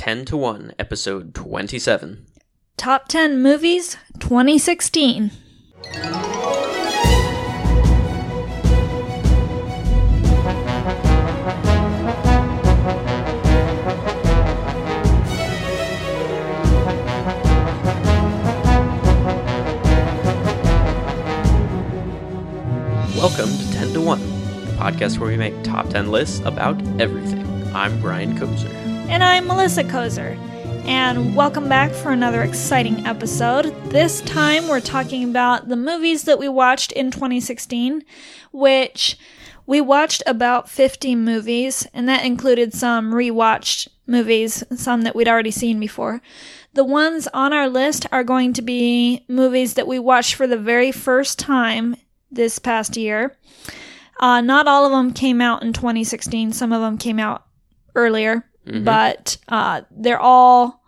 10 to 1, episode 27. Top 10 Movies 2016. Welcome to 10 to 1, the podcast where we make top 10 lists about everything. I'm Brian Kozer. And I'm Melissa Kozer. And welcome back for another exciting episode. This time we're talking about the movies that we watched in 2016, which we watched about 50 movies, and that included some rewatched movies, some that we'd already seen before. The ones on our list are going to be movies that we watched for the very first time this past year. Uh, not all of them came out in 2016. Some of them came out earlier, but uh, they're all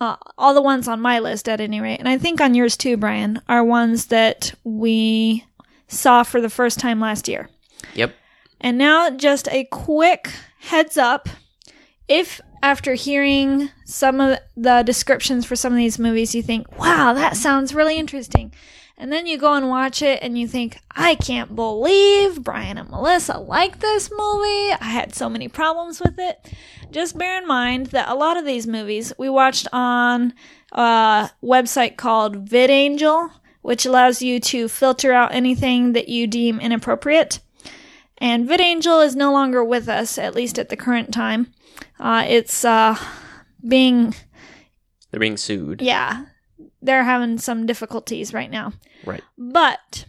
uh, all the ones on my list at any rate, and I think on yours too, Brian, are ones that we saw for the first time last year. Yep. And now, just a quick heads up if after hearing some of the descriptions for some of these movies, you think, wow, that sounds really interesting. And then you go and watch it and you think, I can't believe Brian and Melissa like this movie. I had so many problems with it. Just bear in mind that a lot of these movies we watched on a website called VidAngel, which allows you to filter out anything that you deem inappropriate. And VidAngel is no longer with us, at least at the current time. Uh, it's uh, being, They're being sued. yeah, they're having some difficulties right now. Right. But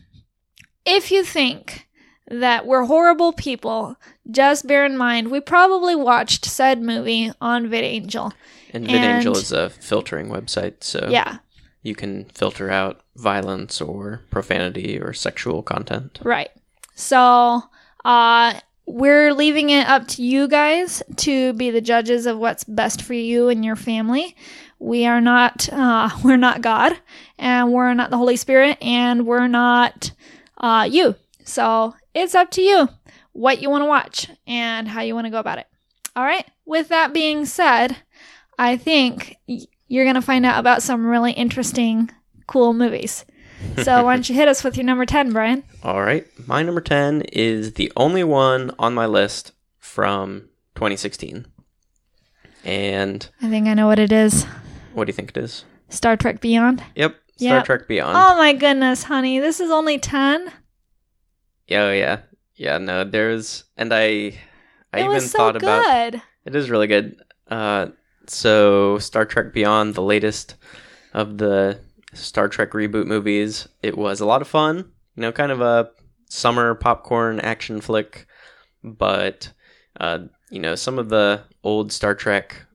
if you think that we're horrible people, just bear in mind we probably watched said movie on VidAngel. And And- VidAngel is a filtering website, so Yeah, you can filter out violence or profanity or sexual content. right. So, uh, we're leaving it up to you guys to be the judges of what's best for you and your family. We are not, uh, we're not God, and we're not the Holy Spirit, and we're not, uh, you. So it's up to you what you want to watch and how you want to go about it. All right. With that being said, I think you're going to find out about some really interesting, cool movies. So why don't you hit us with your number 10, Brian? All right. My number 10 is the only one on my list from 2016. And I think I know what it is. What do you think it is? Star Trek Beyond. Yep. Star Yep. Trek Beyond. Oh my goodness, honey. This is only 10. Yeah, oh, yeah. Yeah, no, there's and I I it even was so thought about it is really good. Uh so Star Trek Beyond, the latest of the Star Trek reboot movies, it was a lot of fun. You know, kind of a summer popcorn action flick, but uh, you know, some of the old Star Trek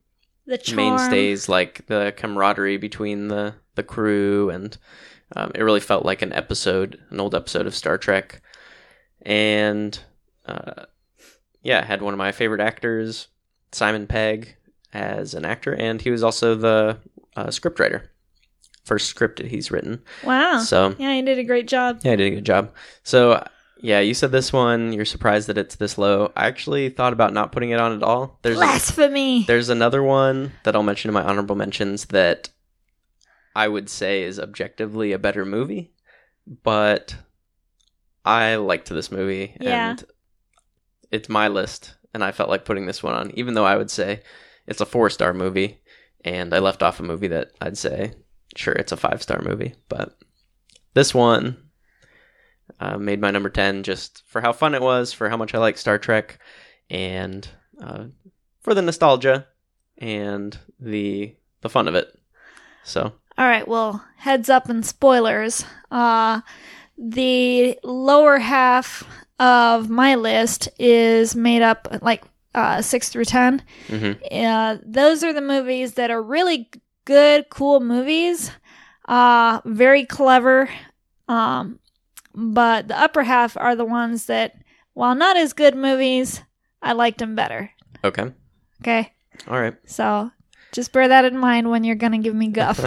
The charm. mainstays like the camaraderie between the the crew and um, it really felt like an episode an old episode of star trek and uh, yeah had one of my favorite actors simon pegg as an actor and he was also the uh, scriptwriter first script that he's written Wow. so yeah, he did a great job. yeah, he did a good job. So, yeah, you said this one. You're surprised that it's this low. I actually thought about not putting it on at all. There's a, Blasphemy. there's another one that I'll mention in my honorable mentions that I would say is objectively a better movie, but I liked this movie Yeah. and it's my list and I felt like putting this one on even though I would say it's a 4-star movie and I left off a movie that I'd say sure it's a 5-star movie, but this one uh, made my number 10 just for how fun it was, for how much I like Star Trek and uh, for the nostalgia and the the fun of it. So All right, well, heads up and spoilers. Uh, the lower half of my list is made up like uh, six through 10. mhm. Uh, those are the movies that are really good, cool movies. Uh, very clever. Um, but the upper half are the ones that, while not as good movies, I liked them better. okay, Okay, all right, so just bear that in mind when you're gonna give me guff.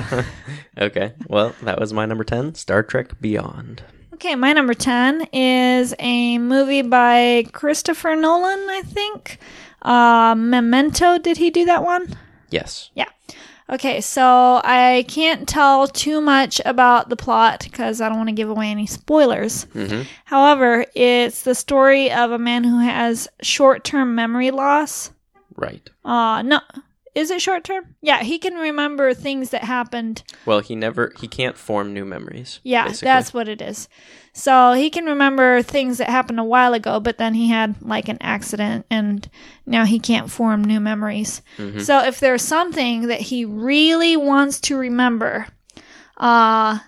okay. Well, that was my number ten, Star Trek Beyond. Okay, my number 10 is a movie by Christopher Nolan, I think. Uh, Memento, did he do that one? Yes. Okay, so I can't tell too much about the plot because I don't want to give away any spoilers. hmm However, it's the story of a man who has short term memory loss. Right. Uh, no. Is it short term? Yeah, he can remember things that happened. Well, he never he can't form new memories. Yeah, basically. that's what it is. So he can remember things that happened a while ago, but then he had like an accident and now he can't form new memories. Mhm. So if there's something that he really wants to remember, uh,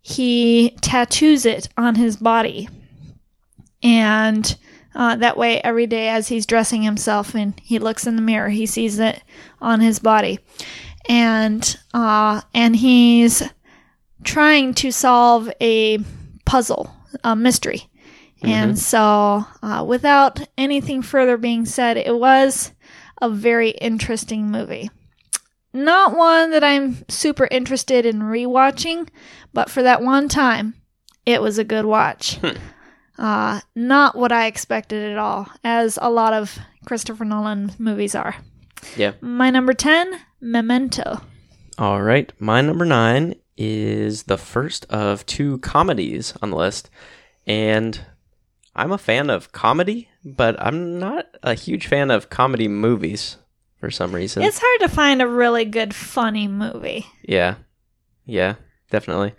he tattoos it on his body. And uh, that way, every day as he's dressing himself and he looks in the mirror, he sees it on his body. And, uh, and he's trying to solve a puzzle, a mystery. And so, uh, without anything further being said, it was a very interesting movie. Not one that I'm super interested in rewatching, but for that one time, it was a good watch. Uh, not what I expected at all, as a lot of Christopher Nolan movies are. Yeah. My number 10, Memento. All right. My number nine is the first of two comedies on the list. And I'm a fan of comedy, but I'm not a huge fan of comedy movies for some reason. It's hard to find a really good, funny movie. yeah. Yeah, definitely.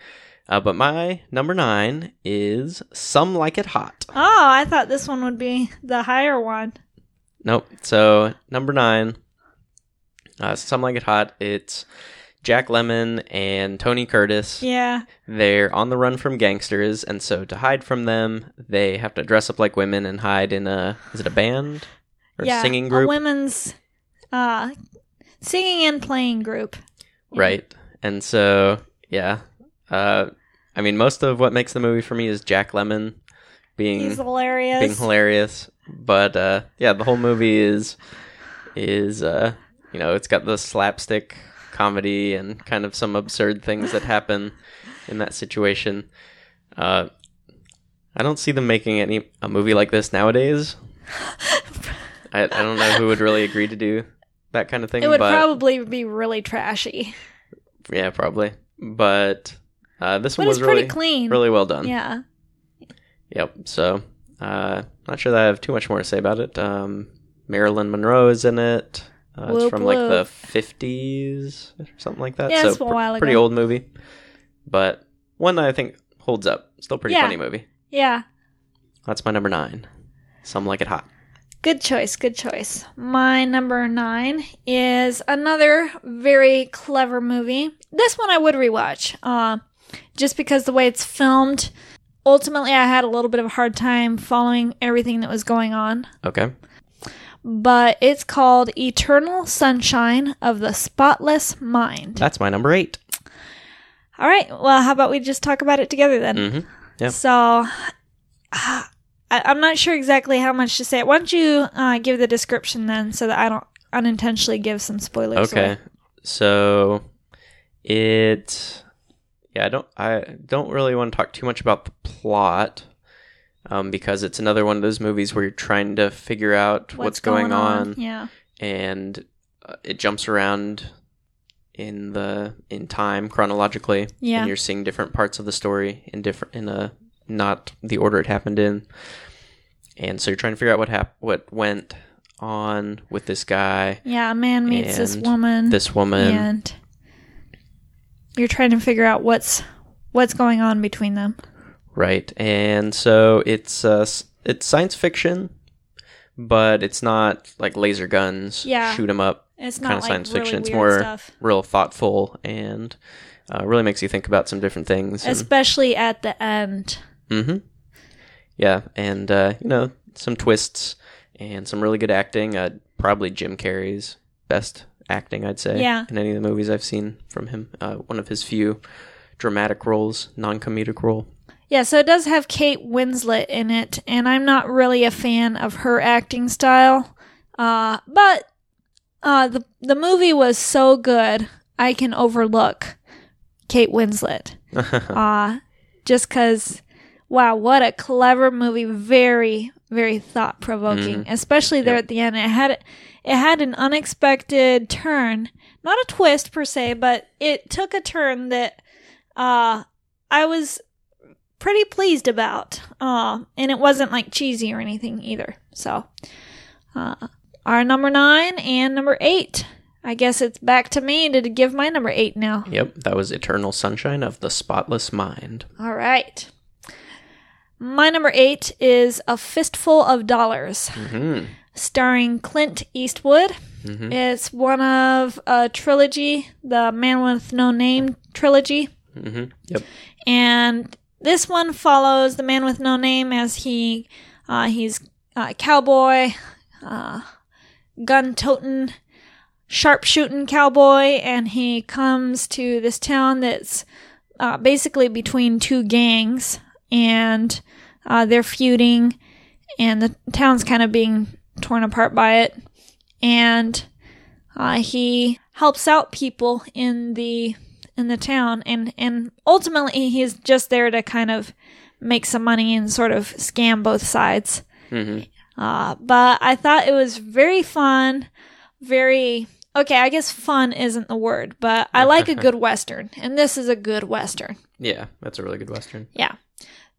Uh, but my number nine is Some Like It Hot. Oh, I thought this one would be the higher one. Nope. So number nine, uh, Some Like It Hot. It's Jack Lemmon and Tony Curtis. Yeah. They're on the run from gangsters, and so to hide from them, they have to dress up like women and hide in a is it a band or yeah. singing A group, women's uh, singing and playing group. Right? And so yeah, uh, I mean, most of what makes the movie for me is Jack Lemmon being He's hilarious. being hilarious, but uh, yeah, the whole movie is is uh, you know it's got the slapstick comedy and kind of some absurd things that happen in that situation. Uh, I don't see them making any a movie like this nowadays. I, I don't know who would really agree to do that kind of thing, it would but probably be really trashy. yeah, probably. But uh, this one was pretty really clean. really well done. Yeah. Yep. So, uh, not sure that I have too much more to say about it. Um, Marilyn Monroe is in it. Uh, it's Whoop, from like the 50s or something like that. Yeah, so it's a while pretty ago. old movie, but one that I think holds up. Still pretty Yeah. funny movie. Yeah. That's my number nine. Some like it hot. Good choice. Good choice. My number nine is another very clever movie. This one I would rewatch, uh, just because the way it's filmed. Ultimately, I had a little bit of a hard time following everything that was going on. Okay. But it's called Eternal Sunshine of the Spotless Mind. That's my number eight. All right. Well, how about we just talk about it together then? Mm-hmm. Yeah. So, I, I'm not sure exactly how much to say. Why don't you uh, give the description then, so that I don't unintentionally give some spoilers? Okay. away? So it yeah, I don't I don't really want to talk too much about the plot. Um, because it's another one of those movies where you're trying to figure out what's, going, on, Yeah. and uh, it jumps around in the in time chronologically Yeah. and you're seeing different parts of the story in different in a not the order it happened in and so you're trying to figure out what hap- what went on with this guy Yeah. A man meets this woman. this woman and you're trying to figure out what's what's going on between them. Right, and so it's uh, it's science fiction, but it's not like laser guns, Yeah. shoot 'em up, It's kind not of like science really fiction. It's more stuff. real thoughtful and uh, really makes you think about some different things. And, especially at the end. Mm-hmm. Yeah, and uh, you know some twists and some really good acting. Uh, probably Jim Carrey's best acting, I'd say. Yeah. in any of the movies I've seen from him. Uh, one of his few dramatic roles, non-comedic role. Yeah, so it does have Kate Winslet in it, and I'm not really a fan of her acting style. Uh, but uh, the the movie was so good, I can overlook Kate Winslet. Uh, just because, wow, what a clever movie! Very, very thought provoking, especially there at the end. It had it had an unexpected turn, not a twist per se, but it took a turn that uh, I was pretty pleased about, uh, and it wasn't like cheesy or anything either. So, uh, our number nine and number eight. I guess it's back to me to give my number eight now. Yep, that was Eternal Sunshine of the Spotless Mind. All right. My number eight is A Fistful of Dollars, hmm starring Clint Eastwood. It's one of a trilogy, the Man with No Name trilogy. hmm Yep. And this one follows the Man with No Name as he uh, he's a cowboy, uh, gun toting, sharp shooting cowboy, and he comes to this town that's uh, basically between two gangs, and uh, they're feuding, and the town's kind of being torn apart by it, and uh, he helps out people in the in the town, and and ultimately he's just there to kind of make some money and sort of scam both sides. hmm Uh, but I thought it was very fun, very okay. I guess fun isn't the word, but I like a good western, and this is a good western. Yeah, that's a really good western. Yeah,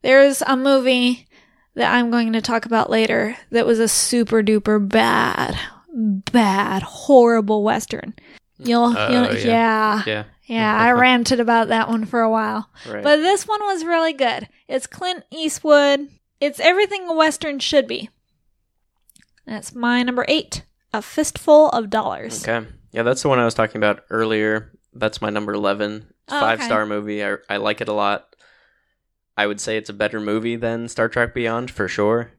there's a movie that I'm going to talk about later that was a super duper bad, bad, horrible western. You'll, Oh, you'll yeah. yeah, Yeah. yeah, I ranted about that one for a while. Right. But this one was really good. It's Clint Eastwood. It's everything a Western should be. That's my number eight. A fistful of dollars. Okay. Yeah, that's the one I was talking about earlier. That's my number 11. It's Oh, five okay. star movie. I, I like it a lot. I would say it's a better movie than Star Trek Beyond for sure.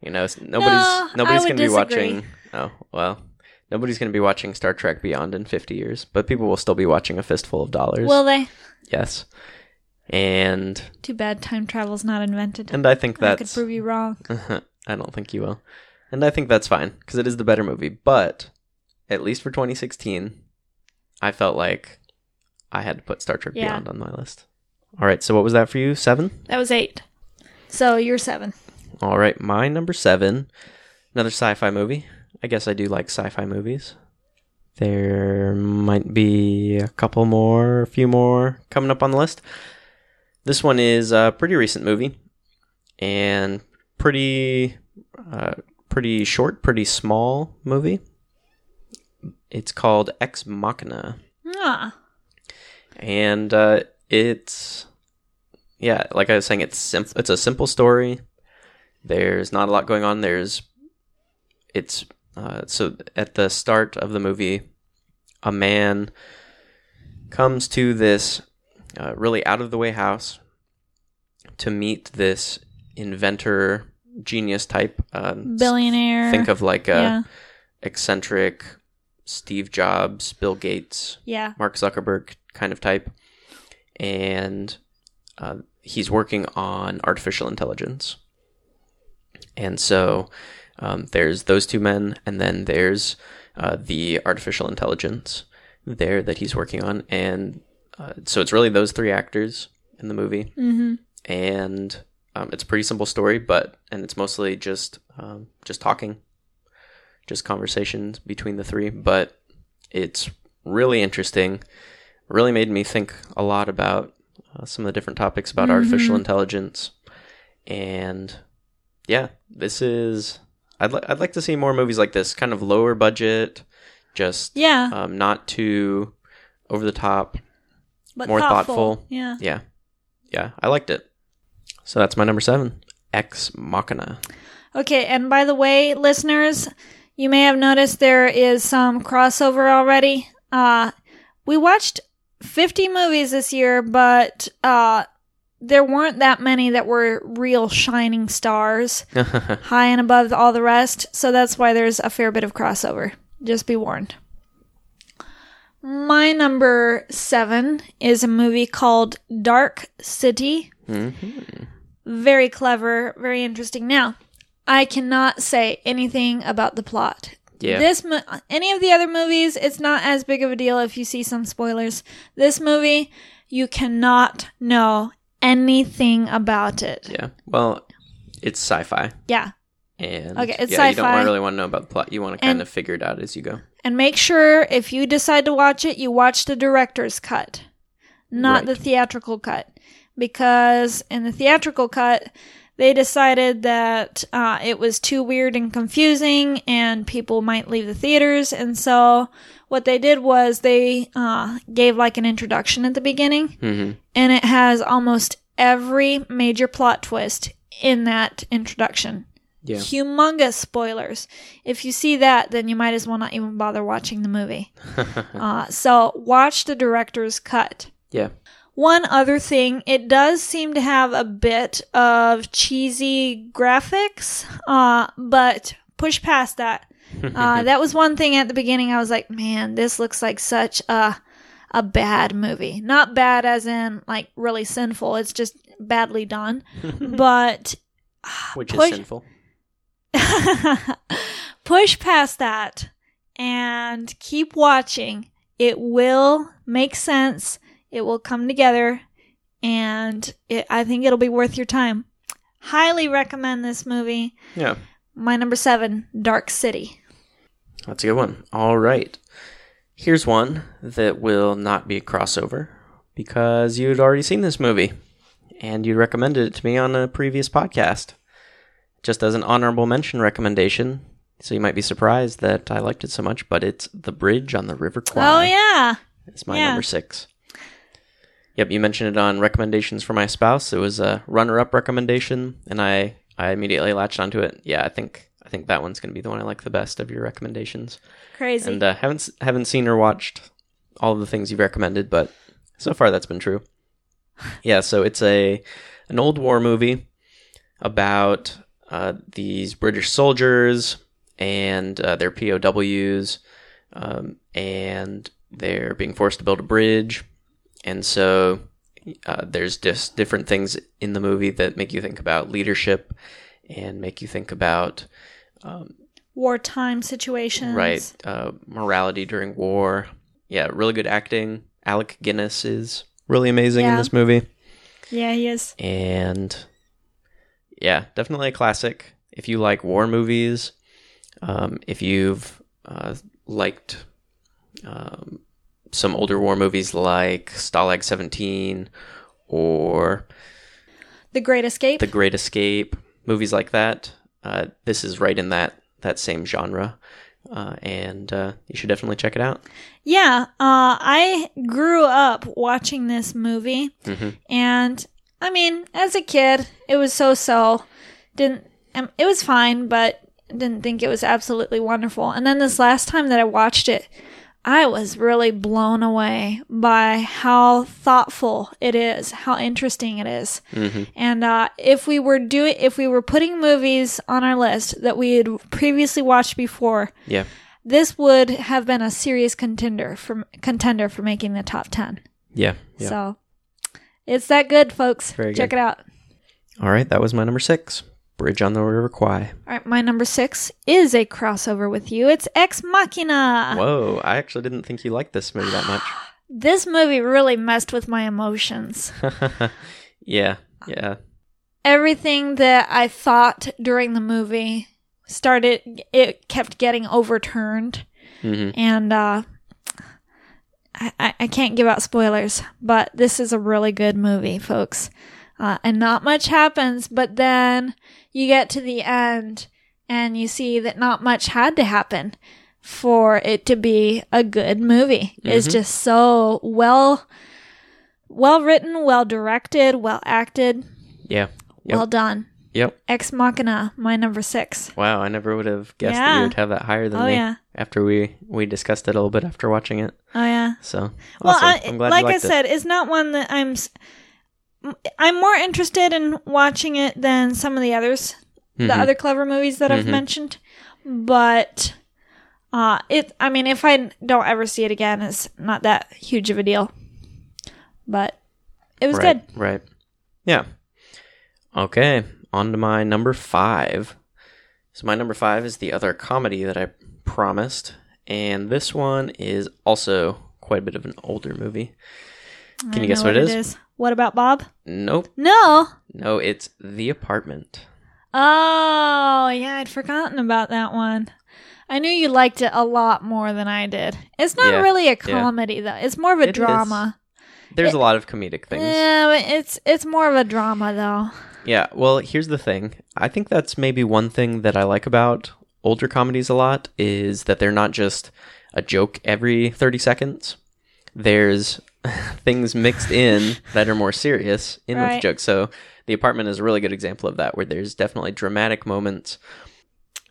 You know, nobody's I nobody's going to be watching. Oh, well. Nobody's going to be watching Star Trek Beyond in 50 years, but people will still be watching A Fistful of Dollars. Will they? yes. And Too bad time travel's not invented. and I think that could prove you wrong. I don't think you will. And I think that's fine because it is the better movie. But at least for 2016, I felt like I had to put Star Trek Yeah. Beyond on my list. All right, so what was that for you? Seven? That was eight. So you're seven. All right, my number seven, another sci fi movie. I guess I do like sci fi movies. There might be a couple more, a few more coming up on the list. This one is a pretty recent movie and pretty, uh, pretty short, pretty small movie. It's called Ex Machina Ah, and uh, it's yeah, like I was saying, it's simple. It's a simple story. There's not a lot going on. There's it's uh, so at the start of the movie, a man comes to this uh, really out of the way house to meet this inventor genius type. Um, billionaire. Think of like a yeah, eccentric Steve Jobs, Bill Gates yeah. Mark Zuckerberg kind of type, and uh, he's working on artificial intelligence. And so um, there's those two men, and then there's uh, the artificial intelligence there that he's working on, and uh, so it's really those three actors in the movie, Mm-hmm. and um, it's a pretty simple story, but and it's mostly just um, just talking, just conversations between the three, but it's really interesting. Really made me think a lot about uh, some of the different topics about artificial intelligence, and yeah, this is. I'd li- I'd like to see more movies like this, kind of lower budget, just Yeah, um, not too over the top. but more thoughtful. thoughtful. Yeah. Yeah, yeah, I liked it. So that's my number seven, Ex Machina. Okay, and by the way, listeners, you may have noticed there is some crossover already. Uh, we watched 50 movies this year, but uh, there weren't that many that were real shining stars, high and above all the rest. So that's why there's a fair bit of crossover. Just be warned. My number seven is a movie called Dark City very clever, very interesting. Now, I cannot say anything about the plot. Yeah. This mo- any of the other movies, it's not as big of a deal if you see some spoilers. This movie, you cannot know anything about it. Yeah. Well, it's sci-fi. Yeah. And Okay, it's yeah, you don't really want to know about the plot. You want to kind And- of figure it out as you go. And make sure if you decide to watch it, you watch the director's cut, not Right. the theatrical cut. Because in the theatrical cut, they decided that uh, it was too weird and confusing and people might leave the theaters. And so what they did was they uh, gave like an introduction at the beginning, hmm and it has almost every major plot twist in that introduction Yeah. humongous spoilers. If you see that, then you might as well not even bother watching the movie. uh, so watch the director's cut. yeah. One other thing, it does seem to have a bit of cheesy graphics, uh, but push past that. Uh, that was one thing at the beginning. I was like, man, this looks like such a a bad movie. Not bad as in like really sinful. It's just badly done. but Which push- is sinful. push past that and keep watching. It will make sense. It will come together, and it, I think it'll be worth your time. Highly recommend this movie. Yeah. My number seven, Dark City. That's a good one. All right. Here's one that will not be a crossover because you'd already seen this movie and you recommended it to me on a previous podcast. Just as an honorable mention recommendation. So you might be surprised that I liked it so much, but it's The Bridge on the River Kwai. Oh yeah, It's my Yeah. number six. Yep, you mentioned it on recommendations for my spouse. It was a runner-up recommendation, and I I immediately latched onto it. Yeah, I think I think that one's going to be the one I like the best of your recommendations. crazy. And uh, haven't haven't seen or watched all of the things you've recommended, but so far that's been true. Yeah, so it's a an old war movie about uh, these British soldiers and uh, their POWs, um, and they're being forced to build a bridge, and so uh, there's just different things in the movie that make you think about leadership and make you think about Wartime situations. right uh, morality during war. Yeah really good acting. Alec guinness is really amazing in this movie. Yeah, he is. and yeah definitely a classic. If you like war movies um, if you've uh, liked um, some older war movies like stalag 17 or The Great Escape. the great escape movies like that uh, this is right in that that same genre uh, and uh, you should definitely check it out Yeah, uh, I grew up watching this movie, Mhm. and I mean, as a kid, it was so-so. Didn't um, it was fine, but didn't think it was absolutely wonderful. And then this last time that I watched it, I was really blown away by how thoughtful it is, how interesting it is. Mhm. And uh, if we were doing, if we were putting movies on our list that we had previously watched before, Yeah. this would have been a serious contender for contender for making the top 10. Yeah. Yeah. So it's that good, folks. Very Check good. it out. All right. That was my number six Bridge on the River Kwai. All right, my number six is a crossover with you. It's Ex Machina. Whoa. I actually didn't think you liked this movie that much. This movie really messed with my emotions. yeah. Yeah. Everything that I thought during the movie started, it kept getting overturned. hmm And uh, I, I- I can't give out spoilers, but this is a really good movie, folks. Uh, and not much happens, but then you get to the end and you see that not much had to happen for it to be a good movie. It's Mhm. just so well, well written, well directed, well acted, Yeah. Yep. well done. Yep. Ex Machina, my number six. Wow. I never would have guessed that Yeah. you would have that higher than Oh me yeah, after we, we discussed it a little bit after watching it. oh yeah. So, Well, awesome. I, I'm glad like you I liked it. said, it's not one that I'm. I'm more interested in watching it than some of the others, the Mhm. other clever movies that I've Mhm. mentioned. But uh, it. I mean, if I don't ever see it again, it's not that huge of a deal. But it was right, good. Right. Yeah. Okay. On to my number five. So my number five is the other comedy that I promised, and this one is also quite a bit of an older movie. Can I you guess what it is? What about Bob? Nope. No. No, it's The Apartment. Oh, yeah, I'd forgotten about that one. I knew you liked it a lot more than I did. It's not Yeah, really a comedy though. It's more of a It is. drama. There's It- a lot of comedic things. Yeah, but it's it's more of a drama though. Yeah, well, here's the thing. I think that's maybe one thing that I like about older comedies a lot is that they're not just a joke every 30 seconds. There's things mixed in that are more serious in with Right. the joke. So, The Apartment is a really good example of that, where there's definitely dramatic moments.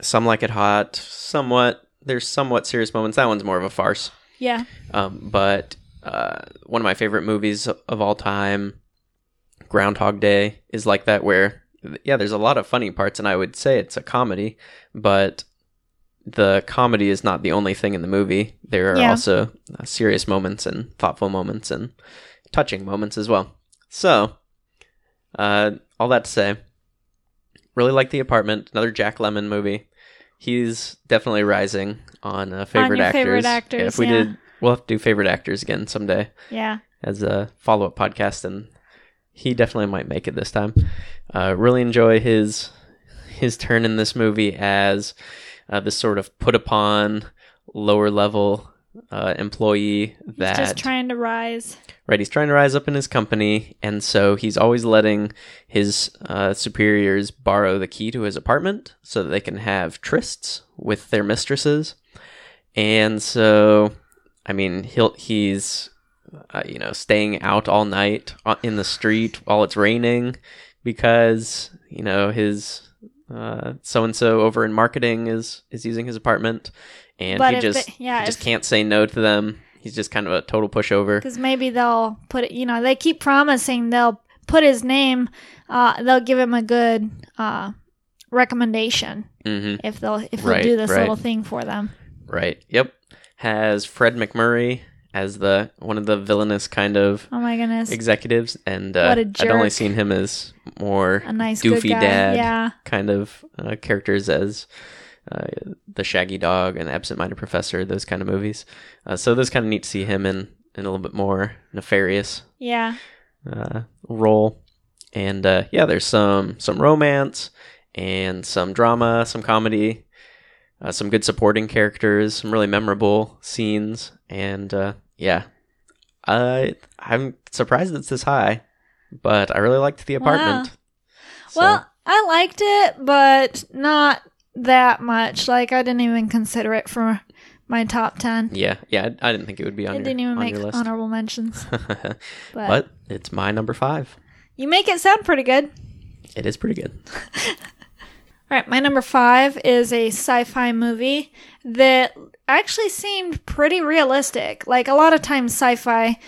Some like it hot, somewhat. There's somewhat serious moments. That one's more of a farce. Yeah. Um, but uh, one of my favorite movies of all time, Groundhog Day, is like that. Where yeah, there's a lot of funny parts, and I would say it's a comedy, but the comedy is not the only thing in the movie. There are Yeah. also uh, serious moments and thoughtful moments and touching moments as well. So, uh, all that to say, really like the apartment. Another Jack Lemmon movie. He's definitely rising on uh, favorite your actors. favorite Yeah, actors, if we yeah. did, we'll have to do favorite actors again someday Yeah. as a follow up podcast, and he definitely might make it this time. Uh, really enjoy his his turn in this movie as uh, this sort of put upon lower level uh, employee He's that just trying to rise. right he's trying to rise up in his company and so he's always letting his uh, superiors borrow the key to his apartment so that they can have trysts with their mistresses and so i mean he'll he's uh, you know staying out all night in the street while it's raining because you know his so and so over in marketing is is using his apartment and But he just yeah, he just can't say no to them he's just kind of a total pushover Because maybe they'll put it, you know, they keep promising they'll put his name, uh, they'll give him a good uh, recommendation hmm if they'll if Right, they'll do this right. little thing for them. Right. Yep. Has Fred MacMurray as the one of the villainous kind of Oh my goodness, executives, and uh, I'd only seen him as more a nice goofy dad Yeah, kind of uh, characters as uh, the Shaggy Dog and Absent Minded Professor, those kind of movies. Uh, so was kind of neat to see him in in a little bit more nefarious yeah, uh, role. And uh, yeah, there's some some romance and some drama, some comedy, uh, some good supporting characters, some really memorable scenes, and uh, yeah, I I'm surprised it's this high, but I really liked the apartment. So, Well, I liked it, but not that much. Like I didn't even consider it for my top ten. yeah, yeah, I, I didn't think it would be on It your, didn't even make honorable mentions. But, but it's my number five. you make it sound pretty good. It is pretty good. All right, my number five is a sci-fi movie that actually seemed pretty realistic. Like a lot of times, sci-fi,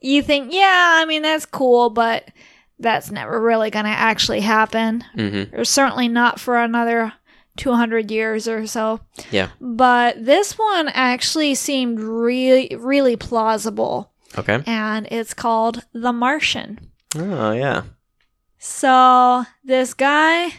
you think, yeah, I mean that's cool, but that's never really going to actually happen, hmm or certainly not for another 200 years or so. Yeah. But this one actually seemed really, really plausible, Okay. and it's called The Martian. Oh yeah. So this guy,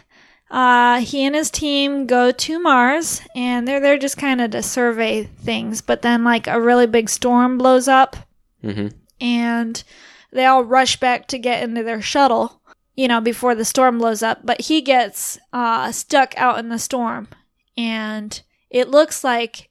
uh, he and his team go to Mars, and they're there just kind of to survey things. But then, like a really big storm blows up, hmm and they all rush back to get into their shuttle. You know, before the storm blows up. But he gets uh, stuck out in the storm, and it looks like,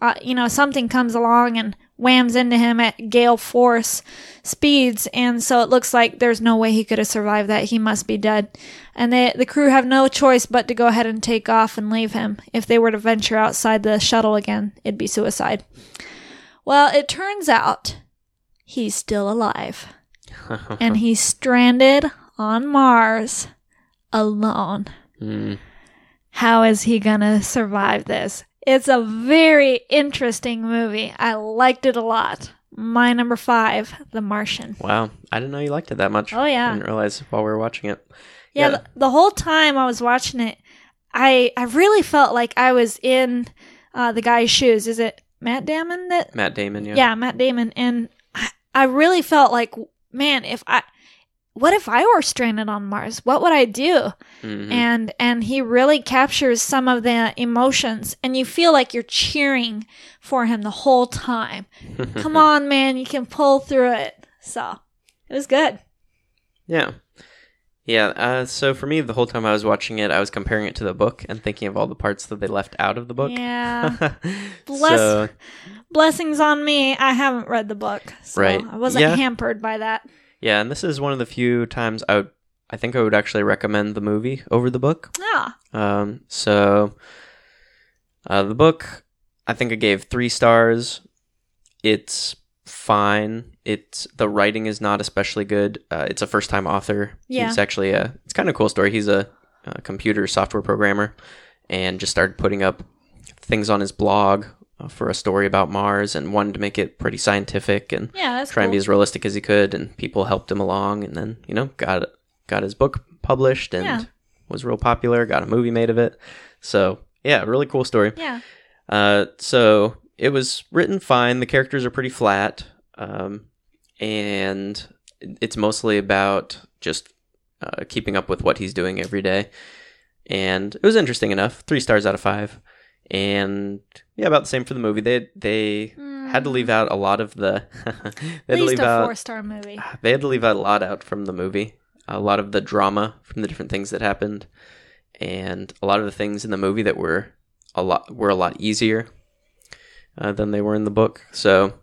uh, you know, something comes along and whams into him at gale force speeds, and so it looks like there's no way he could have survived that. He must be dead. And they, the crew have no choice but to go ahead and take off and leave him. If they were to venture outside the shuttle again, it'd be suicide. Well, it turns out he's still alive, and he's stranded on Mars alone. Mm. How is he gonna survive this? It's a very interesting movie. I liked it a lot. My number five, The Martian. Wow, I didn't know you liked it that much. Oh, yeah. I didn't realize while we were watching it. Yeah, Yeah. The, the whole time I was watching it, I I really felt like I was in uh, the guy's shoes. Is it Matt Damon that? Matt Damon, yeah. Yeah, Matt Damon, and I, I really felt like, man, if I, what if I were stranded on Mars? What would I do? Mhm. and and he really captures some of the emotions and you feel like you're cheering for him the whole time come on man you can pull through it so it was good Yeah. Yeah, uh, so for me, the whole time I was watching it, I was comparing it to the book and thinking of all the parts that they left out of the book. Yeah. Bless- so, Blessings on me. I haven't read the book. So Right. I wasn't Yeah. hampered by that. Yeah, and this is one of the few times I would, I think I would actually recommend the movie over the book. Ah. Um, so uh, the book, I think I gave three stars. It's fine. It's the writing is not especially good. Uh, it's a first time author. Yeah. He's actually a. It's kind of a cool story. He's a, a computer software programmer, and just started putting up things on his blog for a story about Mars, and wanted to make it pretty scientific and Yeah, try and be as realistic as he could. And people helped him along, and then you know got got his book published and Yeah. was real popular. Got a movie made of it. So yeah, really cool story. yeah. Uh, so it was written fine. The characters are pretty flat, um, and it's mostly about just uh, keeping up with what he's doing every day. And it was interesting enough. Three stars out of five. And yeah, about the same for the movie. They they had to leave out a lot of the. they had At to least leave a out four star movie. they had to leave out a lot out from the movie. A lot of the drama from the different things that happened, and a lot of the things in the movie that were a lot were a lot easier uh, than they were in the book. So,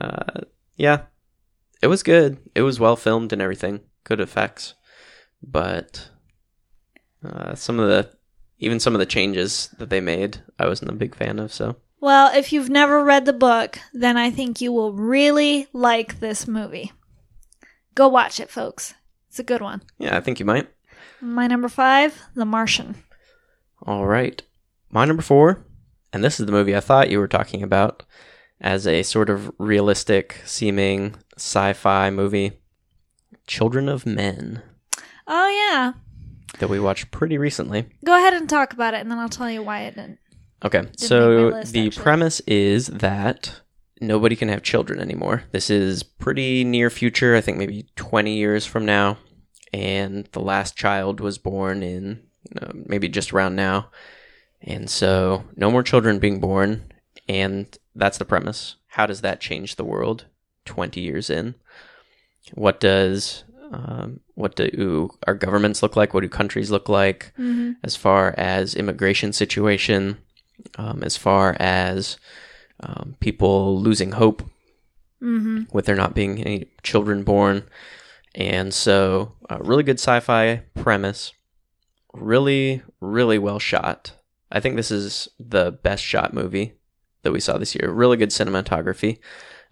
uh, yeah, it was good. It was well filmed and everything, good effects, but uh, some of the even some of the changes that they made, I wasn't a big fan of. So, Well, if you've never read the book, then I think you will really like this movie. Go watch it, folks. It's a good one. yeah, I think you might. My number five, The Martian. All right. My number four, and this is the movie I thought you were talking about as a sort of realistic seeming sci fi movie Children of Men Oh, yeah. That we watched pretty recently. Go ahead and talk about it, and then I'll tell you why it didn't. Okay, make so list, the actually. premise is that nobody can have children anymore. This is pretty near future, I think maybe 20 years from now, and the last child was born in you know, maybe just around now. And so no more children being born, and that's the premise. How does that change the world 20 years in? What does um, what do our governments look like? What do countries look like? Mm-hmm. as far as immigration situation, um, as far as um, people losing hope Mm-hmm. with there not being any children born. And so, a really good sci fi premise, really, really well shot. I think this is the best shot movie that we saw this year. Really good cinematography.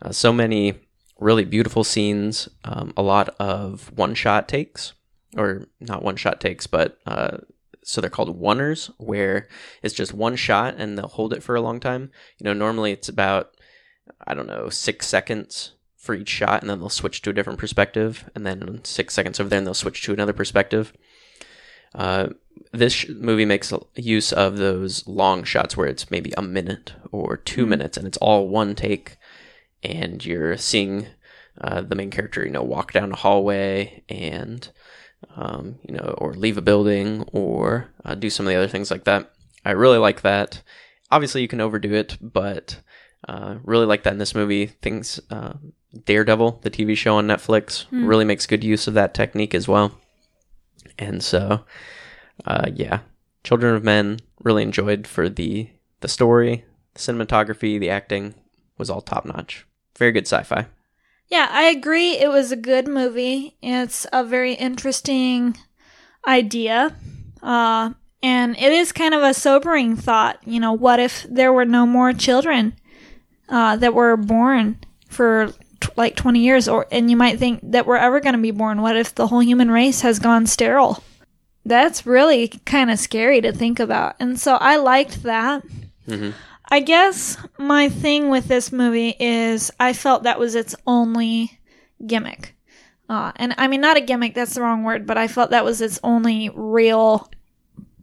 Uh, so many really beautiful scenes, um, a lot of one shot takes, or not one shot takes, but uh, so they're called oneers, where it's just one shot and they'll hold it for a long time. You know, normally it's about, I don't know, six seconds for each shot, and then they'll switch to a different perspective, and then six seconds over there, and they'll switch to another perspective. Uh, this sh- movie makes use of those long shots where it's maybe a minute or 2 minutes, and it's all one take, and you're seeing uh, the main character, you know, walk down a hallway and, um, you know, or leave a building or uh, do some of the other things like that. I really like that. Obviously, you can overdo it, but uh, really like that in this movie. Things uh, Daredevil, the TV show on Netflix, really makes good use of that technique as well. And so, uh, yeah, Children of Men really enjoyed for the the story, the cinematography, the acting was all top notch. Very good sci-fi. Yeah, I agree. It was a good movie. It's a very interesting idea. Uh, and it is kind of a sobering thought. You know, what if there were no more children uh, that were born for t- like 20 years? Or And you might think that we're ever going to be born. What if the whole human race has gone sterile? That's really kind of scary to think about. And so I liked that. Mhm. I guess my thing with this movie is I felt that was its only gimmick. Uh, and I mean, not a gimmick, that's the wrong word, but I felt that was its only real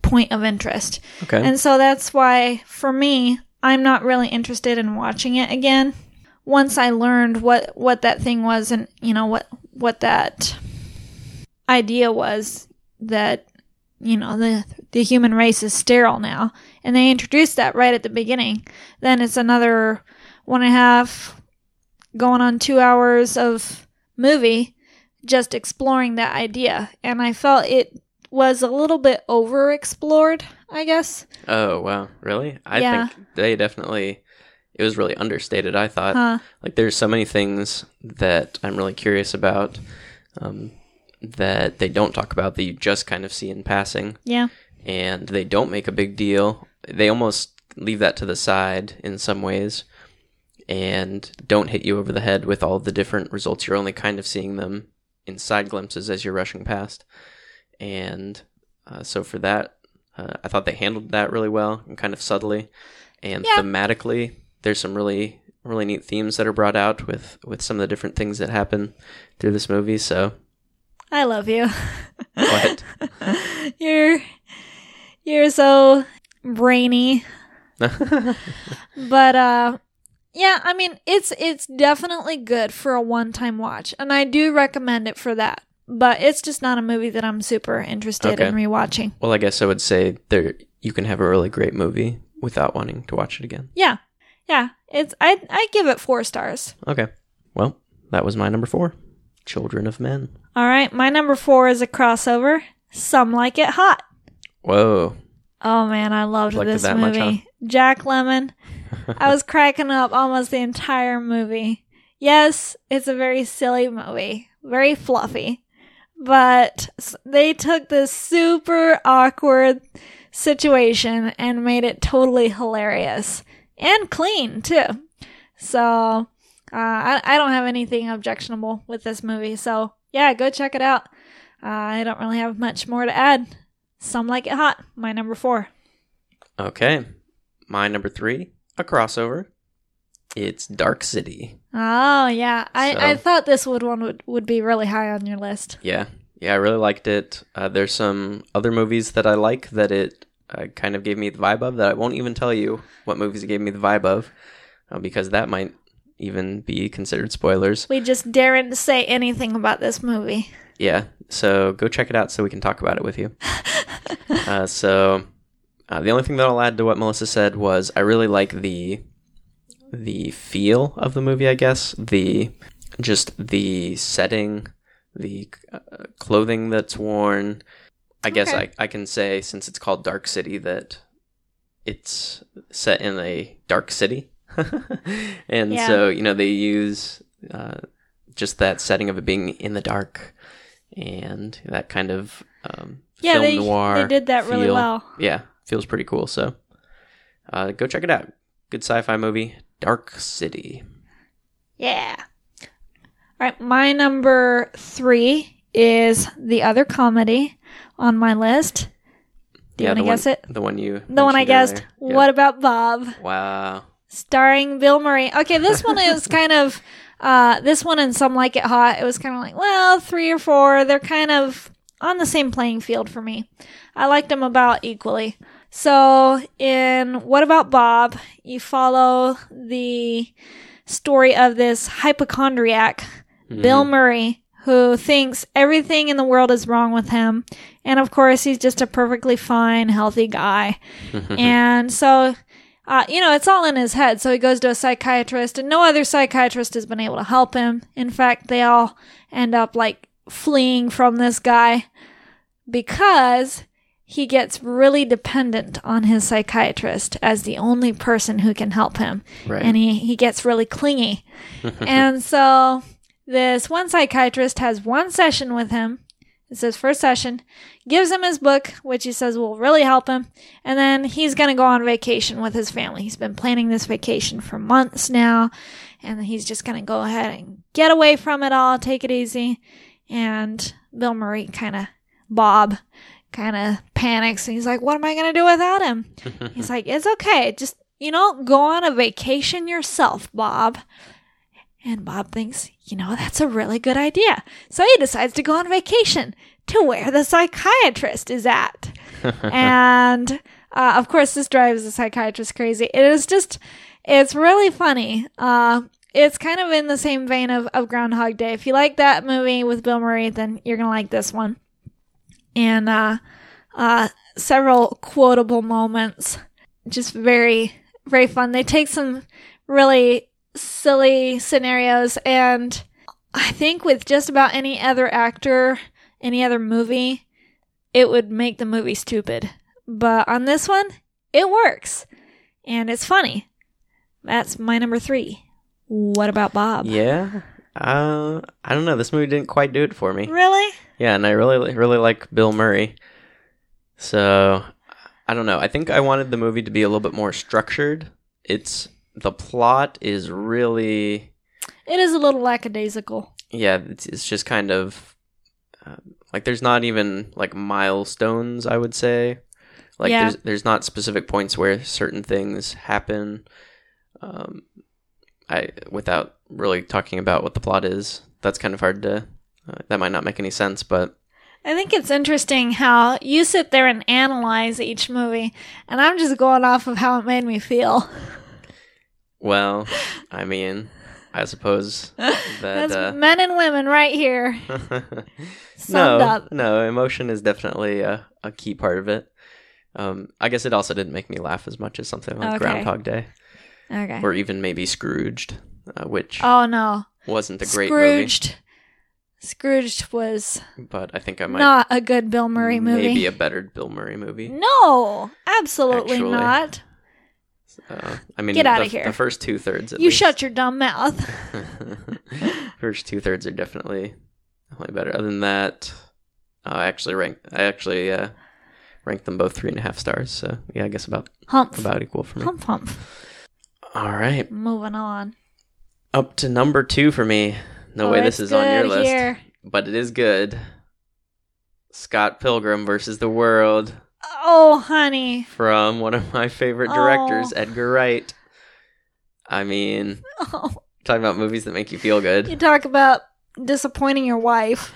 point of interest. Okay. And so that's why, for me, I'm not really interested in watching it again. Once I learned what, what that thing was and, you know, what, what that idea was that, you know, the, the human race is sterile now. And they introduced that right at the beginning. Then it's another one and a half, going on two hours of movie just exploring that idea. And I felt it was a little bit over explored, I guess. Oh wow, really? I Yeah. think they definitely. It was really understated. I thought Huh. like there's so many things that I'm really curious about um, that they don't talk about that you just kind of see in passing, Yeah. and they don't make a big deal. They almost leave that to the side in some ways, and don't hit you over the head with all the different results. You're only kind of seeing them in side glimpses as you're rushing past, and uh, so for that, uh, I thought they handled that really well and kind of subtly, and Yeah. thematically. There's some really really neat themes that are brought out with with some of the different things that happen through this movie. So I love you. what? you're you're so brainy. But uh yeah, I mean it's it's definitely good for a one-time watch and I do recommend it for that. But it's just not a movie that I'm super interested in rewatching. well, I guess I would say there you can have a really great movie without wanting to watch it again. Yeah. Yeah. It's I I give it 4 stars. Okay. Well, that was my number four. Children of Men. All right, my number 4 is a crossover. Some like it hot. Whoa. Oh man, I loved Liked this that much, movie. Jack Lemmon. I was cracking up almost the entire movie. Yes, it's a very silly movie, very fluffy, but they took this super awkward situation and made it totally hilarious and clean too. So, uh, I, I don't have anything objectionable with this movie. So, yeah, go check it out. Uh, I don't really have much more to add. Some like it hot. My number four. Okay. My number three, a crossover. It's Dark City. Oh yeah, I, So- I thought this would one would, would be really high on your list. Yeah. Yeah, I really liked it. Uh, there's some other movies that I like that it uh, kind of gave me the vibe of that I won't even tell you what movies it gave me the vibe of uh, because that might even be considered spoilers. We just daren't say anything about this movie. Yeah, so go check it out so we can talk about it with you. uh, so uh, the only thing that I'll add to what Melissa said was I really like the the feel of the movie. I guess the just the setting, the uh, clothing that's worn. I guess Okay. I, I can say since it's called Dark City that it's set in a dark city, and Yeah. so you know they use uh, just that setting of it being in the dark and that kind of um, Yeah, film they noir. they did that really well. Yeah, feels pretty cool. So uh, go check it out. Good sci-fi movie, Dark City. Yeah. All right, my number three is the other comedy on my list. Do you yeah, want to guess one, it? The one you The one I guessed. Yeah. What about Bob? Wow. starring Bill Murray. Okay, this one is kind of uh this one and some like it hot. It was kind of like, well, 3 or 4, they're kind of on the same playing field for me. I liked them about equally. So, in What About Bob, you follow the story of this hypochondriac, Bill Murray, who thinks everything in the world is wrong with him. And of course, he's just a perfectly fine, healthy guy. and so uh, you know, it's all in his head. So he goes to a psychiatrist, and no other psychiatrist has been able to help him. In fact, they all end up like fleeing from this guy because he gets really dependent on his psychiatrist as the only person who can help him. Right. And he, he gets really clingy. and so this one psychiatrist has one session with him. It's his first session, gives him his book, which he says will really help him, and then he's going to go on vacation with his family. He's been planning this vacation for months now, and he's just going to go ahead and get away from it all, take it easy. And Bill Murray kind of, Bob, kind of panics, and he's like, What am I going to do without him? he's like, It's okay. Just, you know, go on a vacation yourself, Bob. And Bob thinks, you know, that's a really good idea. So he decides to go on vacation to where the psychiatrist is at. and uh, of course, this drives the psychiatrist crazy. It is just, it's really funny. Uh, it's kind of in the same vein of, of Groundhog Day. If you like that movie with Bill Murray, then you're going to like this one. And uh, uh, several quotable moments. Just very, very fun. They take some really silly scenarios and I think with just about any other actor, any other movie, it would make the movie stupid. But on this one, it works. And it's funny. That's my number three. What about Bob? Yeah. Uh, I don't know. This movie didn't quite do it for me. Really? Yeah, and I really, really like Bill Murray. So, I don't know. I think I wanted the movie to be a little bit more structured. It's the plot is really, It is a little lackadaisical. yeah, it's, it's just kind of uh, like there's not even like milestones. I would say, like Yeah. there's there's not specific points where certain things happen. Um, I without really talking about what the plot is. That's kind of hard to. Uh, that might not make any sense, but I think it's interesting how you sit there and analyze each movie, and I'm just going off of how it made me feel. Well, I mean, I suppose that. That's Uh, men and women right here. No, up. no, emotion is definitely a, a key part of it. Um, I guess it also didn't make me laugh as much as something like Okay. Groundhog Day, Okay. or even maybe Scrooged, uh, which Oh no. wasn't a great Scrooged. Scrooged was but I think I might not a good Bill Murray movie. maybe a better Bill Murray movie. no, absolutely Actually. not. Uh, I mean, Get out of here. The first two thirds, You least. shut your dumb mouth. First two thirds are definitely definitely better. Other than that, uh, I actually rank. I actually uh, ranked them both three and a half stars. So yeah, I guess about Humph. about equal for me. Humph humph. All right, Moving on. up to number two for me. No Oh, way this is on your list, here. but it is good. Scott Pilgrim versus the World Oh, honey. from one of my favorite directors, Oh. Edgar Wright. I mean, Oh, talking about movies that make you feel good. you talk about disappointing your wife.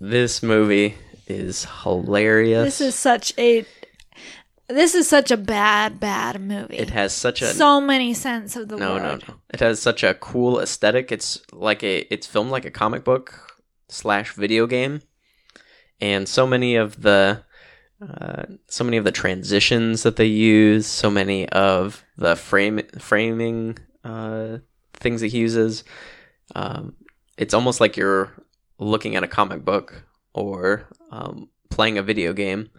This movie is hilarious. This is such a. This is such a bad, bad movie. It has such a so many sense of the no, word. no, no. It has such a cool aesthetic. It's like a it's filmed like a comic book slash video game, and so many of the uh, so many of the transitions that they use, so many of the frame framing uh, things that he uses. Um, it's almost like you're looking at a comic book or um, playing a video game,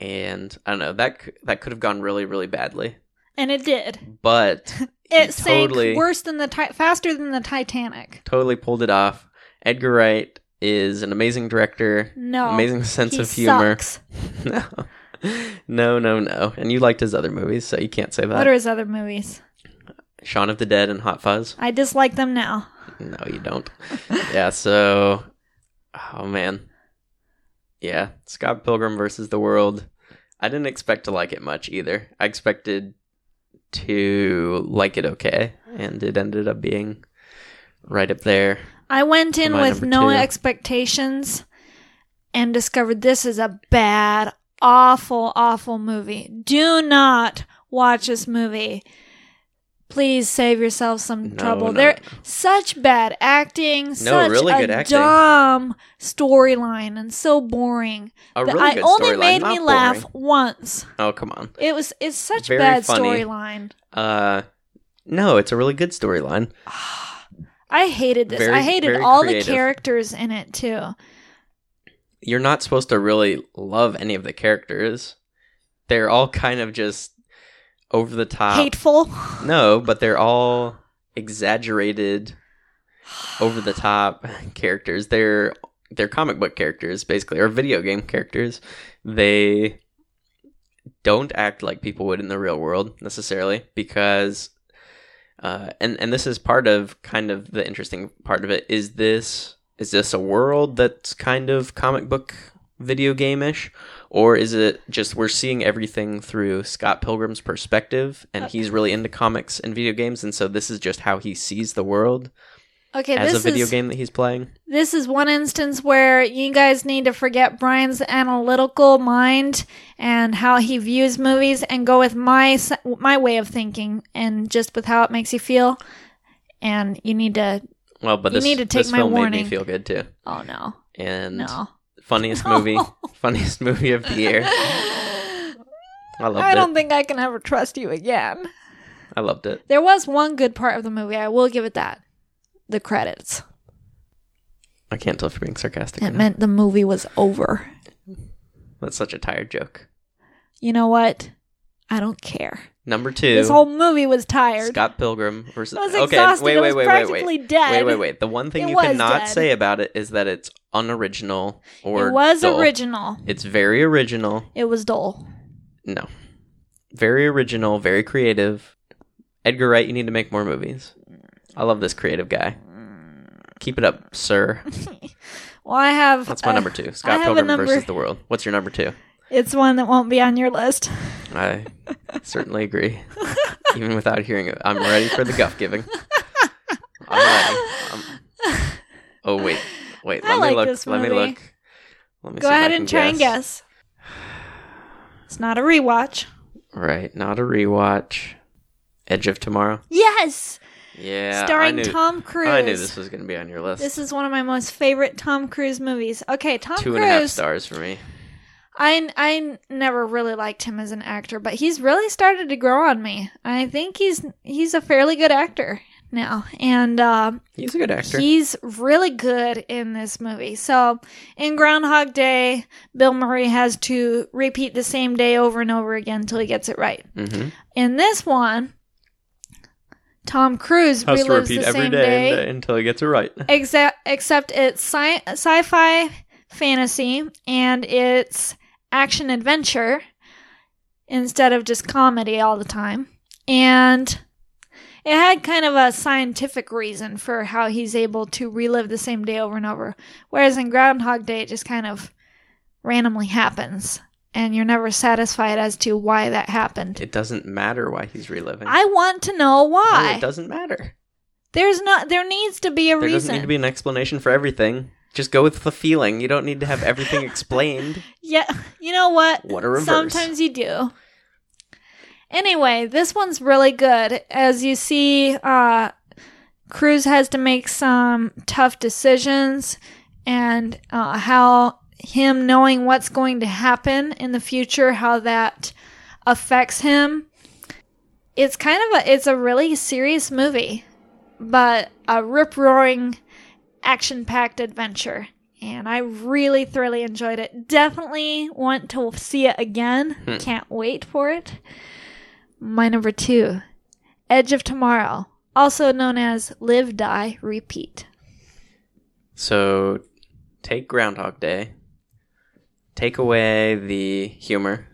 and I don't know that that could have gone really really badly, And it did. but It sank totally worse than the ti- faster than the Titanic. totally pulled it off. Edgar Wright is an amazing director, No, amazing sense of humor. sucks. no, no, no, no. And you liked his other movies, so you can't say that. What are his other movies? Shaun of the Dead and Hot Fuzz. I dislike them now. No, you don't. yeah. So, oh man, yeah. Scott Pilgrim versus the World. I didn't expect to like it much either. I expected to like it okay, and it ended up being right up there. I went in with no two. expectations and discovered this is a bad, awful, awful movie. Do not watch this movie. Please save yourself some No, trouble. no, They're such bad acting, such really a acting. dumb storyline, and so boring. A really I only made me boring. laugh once. Oh come on. It was it's such Very bad storyline. Uh, no, it's a really good storyline. I hated this. Very- I hated all creative. the characters in it too. You're not supposed to really love any of the characters. They're all kind of just over the top. Hateful. No, but they're all exaggerated, over the top characters. They're they're comic book characters basically, or video game characters. They don't act like people would in the real world necessarily because uh, and and this is part of kind of the interesting part of it. Is this is this a world that's kind of comic book video game-ish? Or is it just we're seeing everything through Scott Pilgrim's perspective and he's really into comics and video games and so this is just how he sees the world Okay, as a video is game that he's playing this is one instance where you guys need to forget Brian's analytical mind and how he views movies and go with my my way of thinking and just with how it makes you feel. And you need to well but You this, need to take this my film made me feel good too oh no. and No. funniest No. movie funniest movie of the year I loved it. I it don't think I can ever trust you again. I loved it There was one good part of the movie. I will give it that. The credits. I can't tell if you're being sarcastic. It meant the movie was over. That's such a tired joke. You know what? I don't care. Number two. This whole movie was tired. Scott Pilgrim versus. It was okay, exhausted. wait, It wait, was wait, wait, practically wait. dead. Wait, wait, wait. The one thing It you cannot dead. say about it is that it's unoriginal or it was dull. original. It's very original. It was dull. No, very original, very creative. Edgar Wright, you need to make more movies. I love this creative guy. Keep it up, sir. Well, I have. That's my uh, number two. Scott Pilgrim number- versus the World. What's your number two? It's one that won't be on your list. I certainly agree. Even without hearing it, I'm ready for the guff giving. I'm ready. I'm- Oh wait, wait. I Let like me look. this Let me look. Let me Go ahead and try and guess. It's not a rewatch. Right, not a rewatch. Edge of Tomorrow. Yes, Yeah, starring knew, Tom Cruise. I knew this was going to be on your list. This is one of my most favorite Tom Cruise movies. Okay, Tom Two Cruise. and a half stars for me. I I never really liked him as an actor, but he's really started to grow on me. I think he's he's a fairly good actor now, and uh, He's a good actor. he's really good in this movie. So, in Groundhog Day, Bill Murray has to repeat the same day over and over again until he gets it right. hmm In this one, Tom Cruise Has to repeat the every same day, day. until he gets it right. Except, except it's sci- sci-fi fantasy and it's action adventure instead of just comedy all the time. And it had kind of a scientific reason for how he's able to relive the same day over and over. Whereas in Groundhog Day, it just kind of randomly happens. And you're never satisfied as to why that happened. It doesn't matter why he's reliving. I want to know No, why. it doesn't matter. There's not. There needs to be a reason. There doesn't need to be an explanation for everything. Just go with the feeling. You don't need to have everything explained. Yeah, you know what? What a reverse. Sometimes you do. Anyway, this one's really good. As you see, uh, Cruise has to make some tough decisions, and uh, how him knowing what's going to happen in the future, how that affects him. It's kind of a it's a really serious movie, but a rip roaring, action packed adventure. And I really thoroughly enjoyed it. Definitely want to see it again. Hmm. Can't wait for it. My number two, Edge of Tomorrow, also known as Live, Die, Repeat. So take Groundhog Day, take away the humor,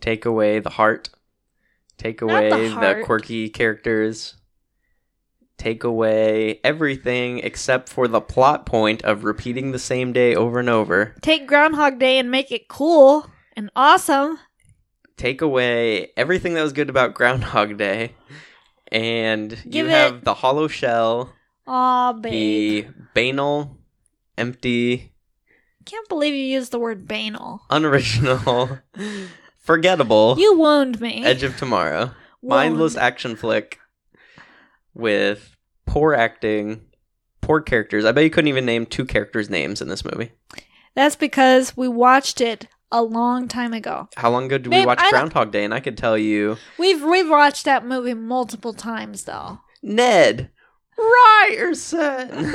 take away the heart, take away the the, quirky characters, take away everything except for the plot point of repeating the same day over and over. Take Groundhog Day and make it cool and awesome. Take away everything that was good about Groundhog Day. And Give you it- have the hollow shell, Aw, babe. the banal, empty, Can't believe you used the word banal. unoriginal, forgettable You wound me. Edge of Tomorrow. Wound. Mindless action flick with poor acting, poor characters. I bet you couldn't even name two characters' names in this movie. That's because we watched it a long time ago. How long ago did Babe, we watch I Groundhog Day? And I could tell you We've we've watched that movie multiple times though. Ned Ryerson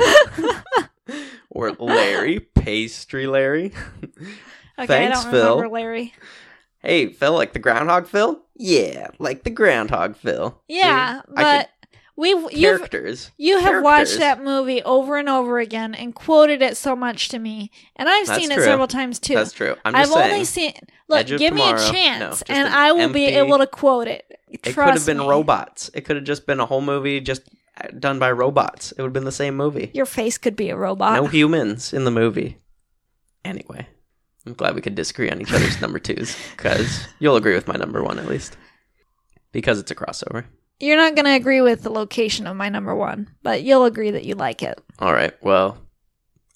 or Larry Pastry Larry. Okay, Thanks, I don't Phil. remember Larry. Hey, Phil, like the Groundhog Phil? Yeah, like the Groundhog Phil. Yeah, See? I but you've characters. you have watched that movie over and over again and quoted it so much to me, and I've That's seen it true. several times too. That's true. I'm I've saying. only seen. Look, give me a chance, just and an I will be able to quote it. It could have been me. robots. It could have just been a whole movie just done by robots. It would have been the same movie. Your face could be a robot. No humans in the movie. Anyway, I'm glad we could disagree on each other's number twos because you'll agree with my number one at least because it's a crossover. You're not going to agree with the location of my number one, but you'll agree that you like it. All right. Well,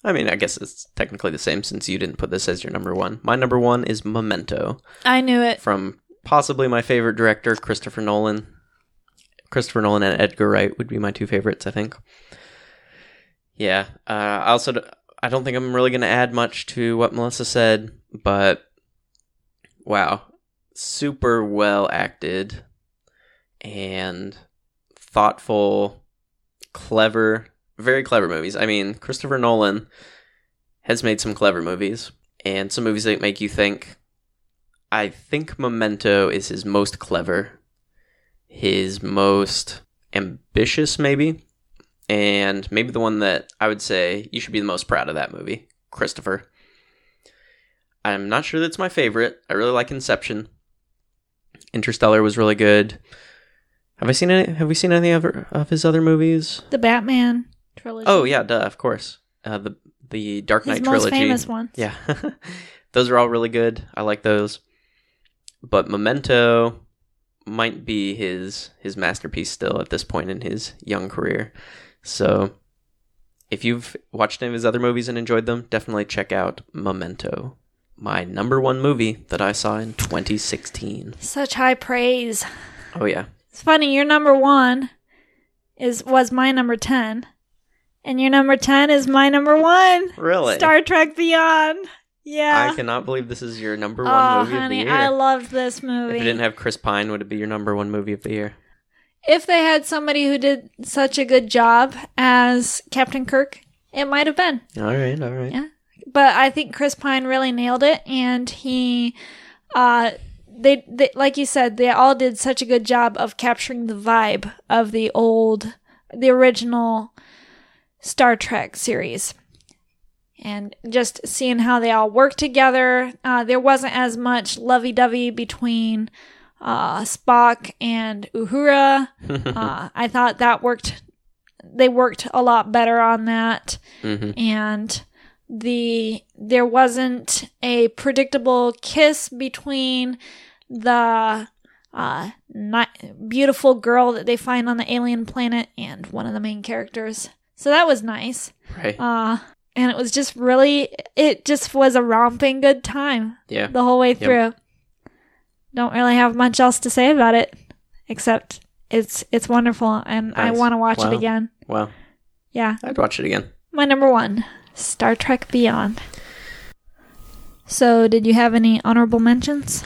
I mean, I guess it's technically the same since you didn't put this as your number one. My number one is Memento I knew it. from possibly my favorite director, Christopher Nolan. Christopher Nolan and Edgar Wright would be my two favorites, I think. Yeah. Uh, I also I don't think I'm really going to add much to what Melissa said, but wow, super well acted and thoughtful, clever very clever movies. I mean, Christopher Nolan has made some clever movies and some movies that make you think. I think Memento is his most clever, his most ambitious, maybe, and maybe the one that I would say you should be the most proud of that movie, Christopher. I'm not sure that's my favorite. I really like Inception. Interstellar was really good. Have I seen any? Have we seen any other of his other movies? The Batman trilogy. Oh yeah, duh, of course. Uh, the the Dark Knight his most trilogy. famous ones. Yeah, those are all really good. I like those. But Memento might be his his masterpiece still at this point in his young career. So, if you've watched any of his other movies and enjoyed them, definitely check out Memento, my number one movie that I saw in 2016. Such high praise. Oh yeah, It's funny. Your number one is was my number ten, and your number ten is my number one. really? Star Trek Beyond. Yeah. I cannot believe this is your number one oh, movie honey, of the year. I loved this movie. if it didn't have Chris Pine, would it be your number one movie of the year? if they had somebody who did such a good job as Captain Kirk, it might have been. All right, all right. Yeah. But I think Chris Pine really nailed it, and he, uh, they, they, like you said, they all did such a good job of capturing the vibe of the old, the original Star Trek series. And just seeing how they all work together, uh, there wasn't as much lovey dovey between uh, Spock and Uhura. uh, I thought that worked. They worked a lot better on that, hmm and the there wasn't a predictable kiss between the uh, ni- beautiful girl that they find on the alien planet and one of the main characters. So that was nice. Right. Uh, and it was just really, it just was a romping good time yeah. the whole way through. Don't really have much else to say about it, except it's it's wonderful, and I want to watch Wow. it again. Wow. Yeah, I'd watch it again. my number one, Star Trek Beyond. So, did you have any honorable mentions?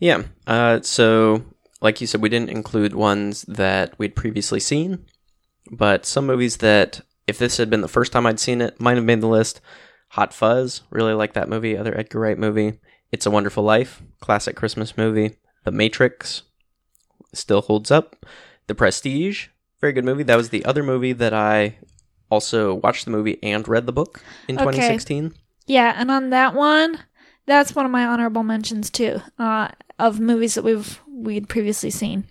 Yeah. Uh, so, like you said, we didn't include ones that we'd previously seen, but some movies that, if this had been the first time I'd seen it, might have made the list. Hot Fuzz, really like that movie. Other Edgar Wright movie. It's a Wonderful Life, classic Christmas movie. The Matrix still holds up. The Prestige, very good movie. That was the other movie that I also watched the movie and read the book in Okay. 2016. Yeah, and on that one, that's one of my honorable mentions too, uh, of movies that we've we'd previously seen.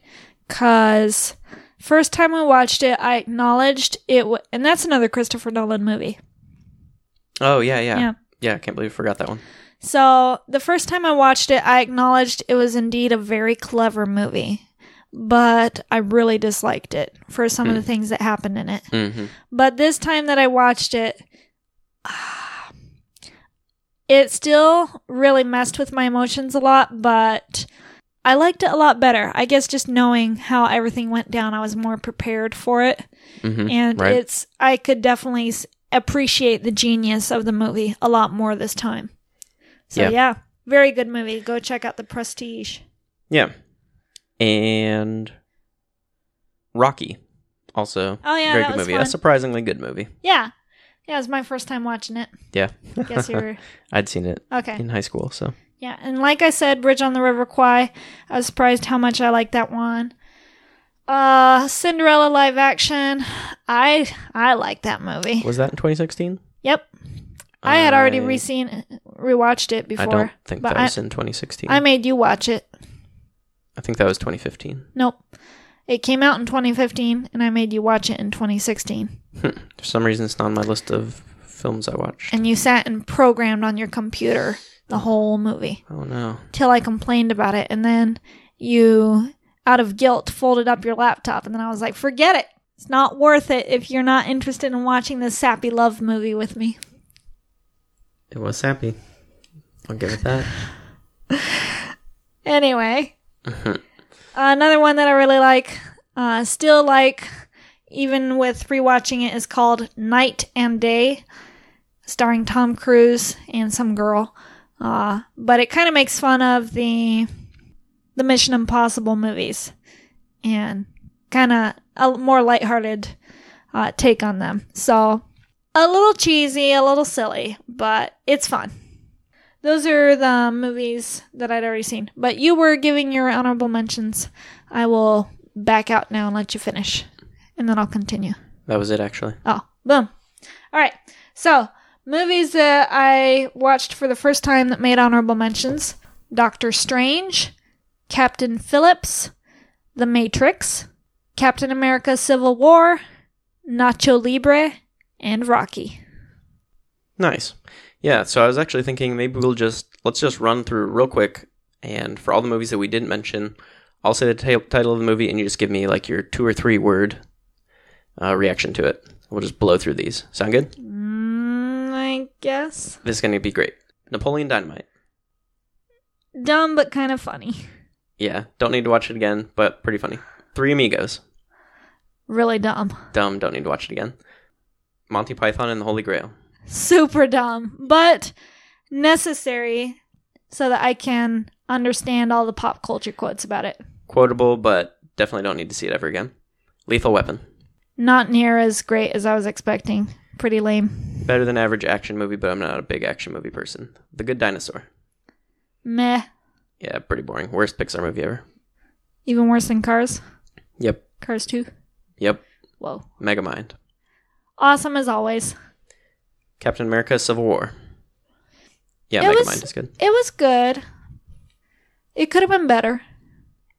Cause first time I watched it, I acknowledged it, w- and that's another Christopher Nolan movie. Oh, yeah, yeah. Yeah. Yeah, I can't believe I forgot that one. So the first time I watched it, I acknowledged it was indeed a very clever movie, but I really disliked it for some of the things that happened in it. hmm But this time that I watched it, it still really messed with my emotions a lot, but I liked it a lot better. I guess just knowing how everything went down, I was more prepared for it. hmm And right. it's, I could definitely appreciate the genius of the movie a lot more this time. So, Yeah. yeah, very good movie. Go check out The Prestige. Yeah. And Rocky, also. Oh, yeah, very good movie. fun. A surprisingly good movie. Yeah. Yeah, it was my first time watching it. Yeah. Guess you were. I'd seen it Okay. in high school, so. Yeah, and like I said, Bridge on the River Kwai, I was surprised how much I liked that one. Uh, Cinderella live action, I I like that movie. Was that in 2016? Yep, I had already I- re-seen, rewatched it before. I don't think that I, was in 2016. I made you watch it. I think that was 2015. Nope, it came out in 2015, and I made you watch it in 2016. For some reason, it's not on my list of films I watched. And you sat and programmed on your computer the whole movie. Oh no. till I complained about it. And then you, out of guilt, folded up your laptop. And then I was like, forget it. It's not worth it if you're not interested in watching this sappy love movie with me. It was sappy. I'll give it that. Anyway, another one that I really like, uh, still like, even with rewatching it, is called Knight and Day, starring Tom Cruise and some girl. Uh, but it kind of makes fun of the the Mission Impossible movies and kind of a more lighthearted uh, take on them. So a little cheesy, a little silly, but it's fun. Those are the movies that I'd already seen. But you were giving your honorable mentions. I will back out now and let you finish, and then I'll continue. That was it, actually. Oh, boom. All right. So, movies that I watched for the first time that made honorable mentions Doctor Strange, Captain Phillips, The Matrix, Captain America Civil War, Nacho Libre, and Rocky. Nice. Yeah, so I was actually thinking maybe we'll just let's just run through real quick, and for all the movies that we didn't mention, I'll say the ta- title of the movie, and you just give me like your two or three word uh, reaction to it. We'll just blow through these. Sound good? I guess. This is going to be great. Napoleon Dynamite. Dumb, but kind of funny. Yeah, don't need to watch it again, but pretty funny. Three Amigos. Really dumb. Dumb, don't need to watch it again. Monty Python and the Holy Grail. Super dumb, but necessary so that I can understand all the pop culture quotes about it. Quotable, but definitely don't need to see it ever again. Lethal Weapon. Not near as great as I was expecting. Pretty lame. Better than average action movie, but I'm not a big action movie person. The Good Dinosaur. Meh. Yeah, pretty boring. Worst Pixar movie ever. Even worse than Cars. Yep. Cars 2. Yep. Whoa. Megamind. Awesome as always. Captain America Civil War. Yeah, It Megamind was- is good. It was good. It could have been better.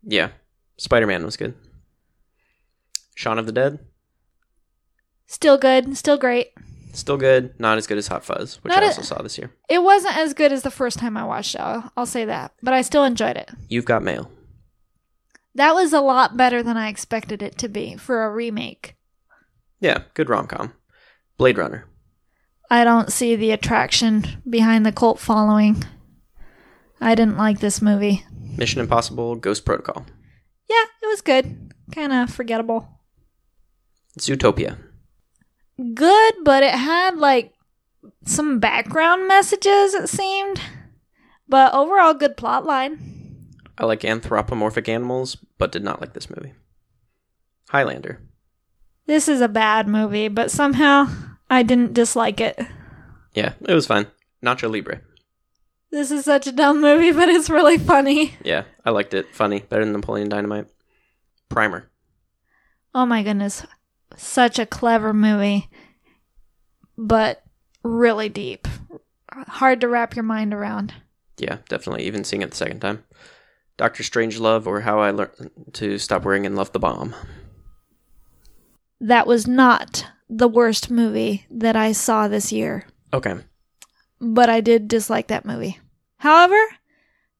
Yeah. Spider Man was good. Shaun of the Dead. Still good. Still great. Still good. Not as good as Hot Fuzz, which Not I a- also saw this year. It wasn't as good as the first time I watched it. I'll, I'll say that. But I still enjoyed it. You've Got Mail. That was a lot better than I expected it to be for a remake. Yeah, good rom com. Blade Runner. I don't see the attraction behind the cult following. I didn't like this movie. Mission Impossible Ghost Protocol. Yeah, it was good. Kind of forgettable. Zootopia. Good, but it had like some background messages, it seemed. But overall, good plot line. I like anthropomorphic animals, but did not like this movie. Highlander. This is a bad movie, but somehow I didn't dislike it. Yeah, it was fine. Nacho Libre. This is such a dumb movie, but it's really funny. Yeah, I liked it. Funny. Better than Napoleon Dynamite. Primer. Oh my goodness. Such a clever movie, but really deep. Hard to wrap your mind around. Yeah, definitely. Even seeing it the second time. Doctor Strangelove or How I Learned to Stop Worrying and Love the Bomb. That was not the worst movie that I saw this year, Okay. but I did dislike that movie. However,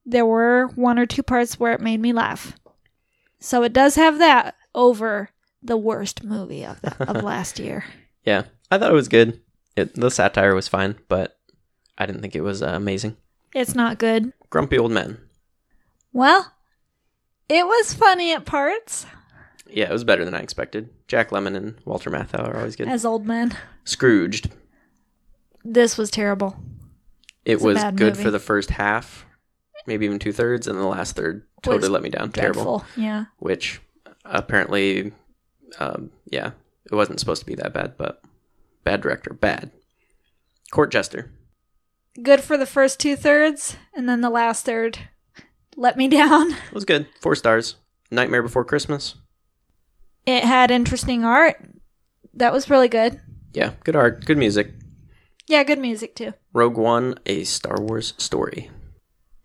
there were one or two parts where it made me laugh. So it does have that over the worst movie of, the, of last year. Yeah, I thought it was good. It, the satire was fine, but I didn't think it was uh, amazing. It's not good. Grumpy Old Men. Well, it was funny at parts Yeah, it was better than I expected. Jack Lemmon and Walter Matthau are always good. as old men. Scrooged. This was terrible. It It's was good movie. for the first half, maybe even two thirds, and the last third totally let me down. Terrible. Yeah. Which apparently, um, yeah, it wasn't supposed to be that bad, but bad director, bad. Court Jester. Good for the first two thirds, and then the last third let me down. It was good. Four stars. Nightmare Before Christmas. It had interesting art. That was really good. Yeah, good art, good music. Yeah, good music too. Rogue One, a Star Wars story.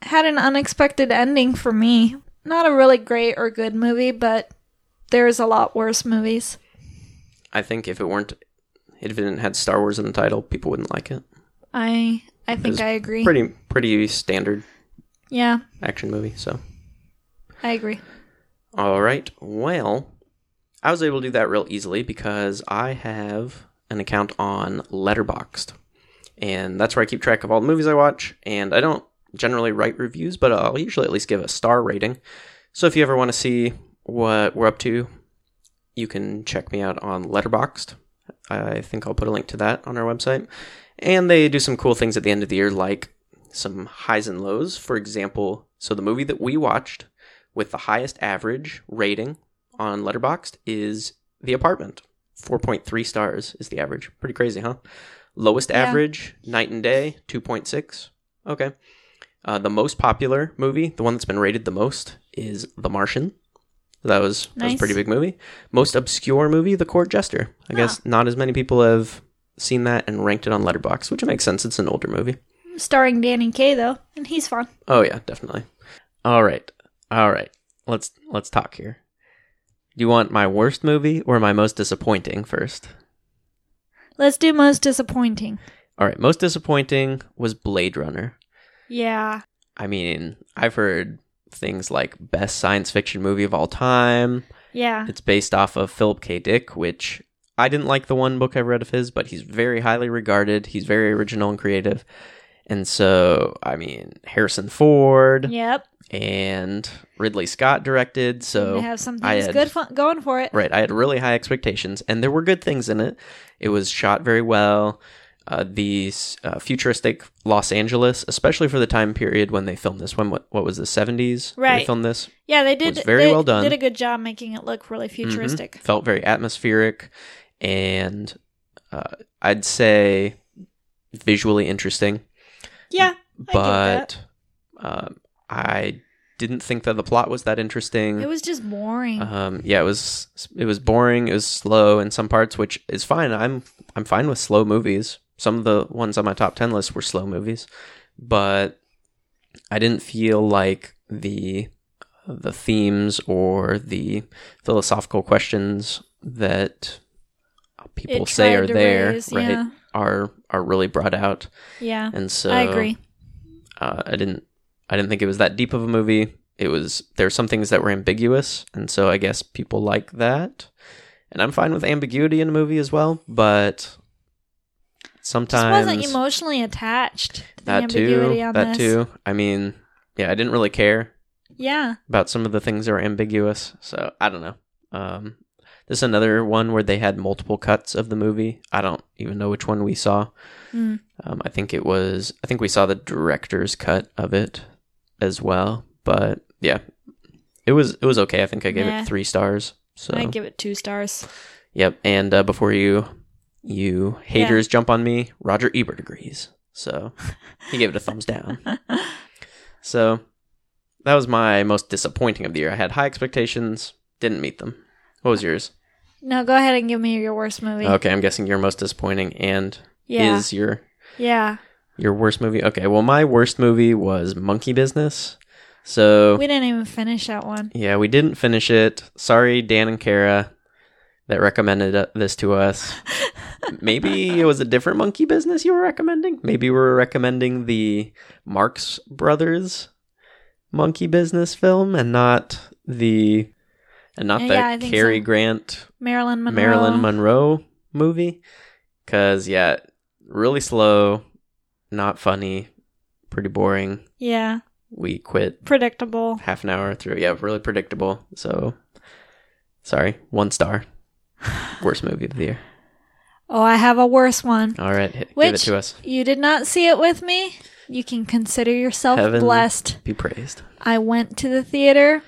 Had an unexpected ending for me. Not a really great or good movie, but there's a lot worse movies. I think if it weren't, if it didn't had Star Wars in the title, people wouldn't like it. I I think I agree. Pretty, pretty standard yeah, action movie. So, I agree. all right. Well, I was able to do that real easily because I have an account on Letterboxd, and that's where I keep track of all the movies I watch. And I don't generally write reviews, but I'll usually at least give a star rating. So if you ever want to see what we're up to, you can check me out on Letterboxd. I think I'll put a link to that on our website. And they do some cool things at the end of the year, like some highs and lows. For example, so the movie that we watched with the highest average rating on Letterboxd is The Apartment. 4.3 stars is the average. Pretty crazy, huh? Lowest Yeah. average, Knight and Day, 2.6. Okay. Uh, the most popular movie, the one that's been rated the most, is The Martian. That was, that was a pretty big movie. Most obscure movie, The Court Jester. I ah. guess not as many people have seen that and ranked it on Letterboxd, which makes sense. It's an older movie. Starring Danny Kaye though, and he's fun. Oh yeah, definitely. All right, all right. Let's let's talk here. Do you want my worst movie or my most disappointing first? Let's do most disappointing. All right, most disappointing was Blade Runner. Yeah. I mean, I've heard things like best science fiction movie of all time. Yeah. It's based off of Philip K. Dick, which I didn't like the one book I've read of his, but he's very highly regarded. He's very original and creative. And so, I mean, Harrison Ford Yep. and Ridley Scott directed. So they have some I things had- good fun- going for it. Right. I had really high expectations, and there were good things in it. It was shot very well. Uh, these uh, futuristic Los Angeles, especially for the time period when they filmed this. When what, what was the seventies? Right, They filmed this. Yeah, they did. was very they well done. Did a good job making it look really Mhm. futuristic. Felt very atmospheric, and uh, I'd say visually interesting. Yeah. I get that. But um, I didn't think that the plot was that interesting. It was just boring. Um, yeah, it was it was boring. It was slow in some parts, which is fine. I'm I'm fine with slow movies. Some of the ones on my top ten list were slow movies, but I didn't feel like the the themes or the philosophical questions that people It say are there raise, right yeah. are are really brought out, yeah. and so I agree. uh, I didn't I didn't think it was that deep of a movie. It was there were some things that were ambiguous, and so I guess people like that. And I'm fine with ambiguity in a movie as well, but Just sometimes wasn't emotionally attached to the that ambiguity too. on That this. too. I mean, yeah, I didn't really care Yeah. about some of the things that were ambiguous, so I don't know. Um, this is another one where they had multiple cuts of the movie. I don't even know which one we saw. Mm. Um, I think it was. I think we saw the director's cut of it as well. But yeah, it was it was okay. I think I gave Meh. it three stars. So I give it two stars. yep. And uh, before you you haters jump on me, Roger Ebert agrees. So he gave it a thumbs down. So that was my most disappointing of the year. I had high expectations, didn't meet them. What was yours? No, go ahead and give me your worst movie. Okay, I'm guessing your most disappointing and Yeah. is your Yeah. Your worst movie? Okay, well, my worst movie was Monkey Business. So, We didn't even finish that one. yeah, we didn't finish it. Sorry, Dan and Kara, that recommended uh, this to us. Maybe it was a different Monkey Business you were recommending? Maybe we were recommending the Marx Brothers Monkey Business film and not the. And not Yeah, the yeah, Cary so. Grant Marilyn Monroe. Marilyn Monroe movie. Cause yeah, really slow, not funny, pretty boring. Yeah. We quit Predictable. half an hour through. Yeah, really predictable. So sorry, one star. Worst movie of the year. Oh, I have a worse one. All right, hit, give it to us. you did not see it with me. You can consider yourself Heaven blessed. Be praised. I went to the theater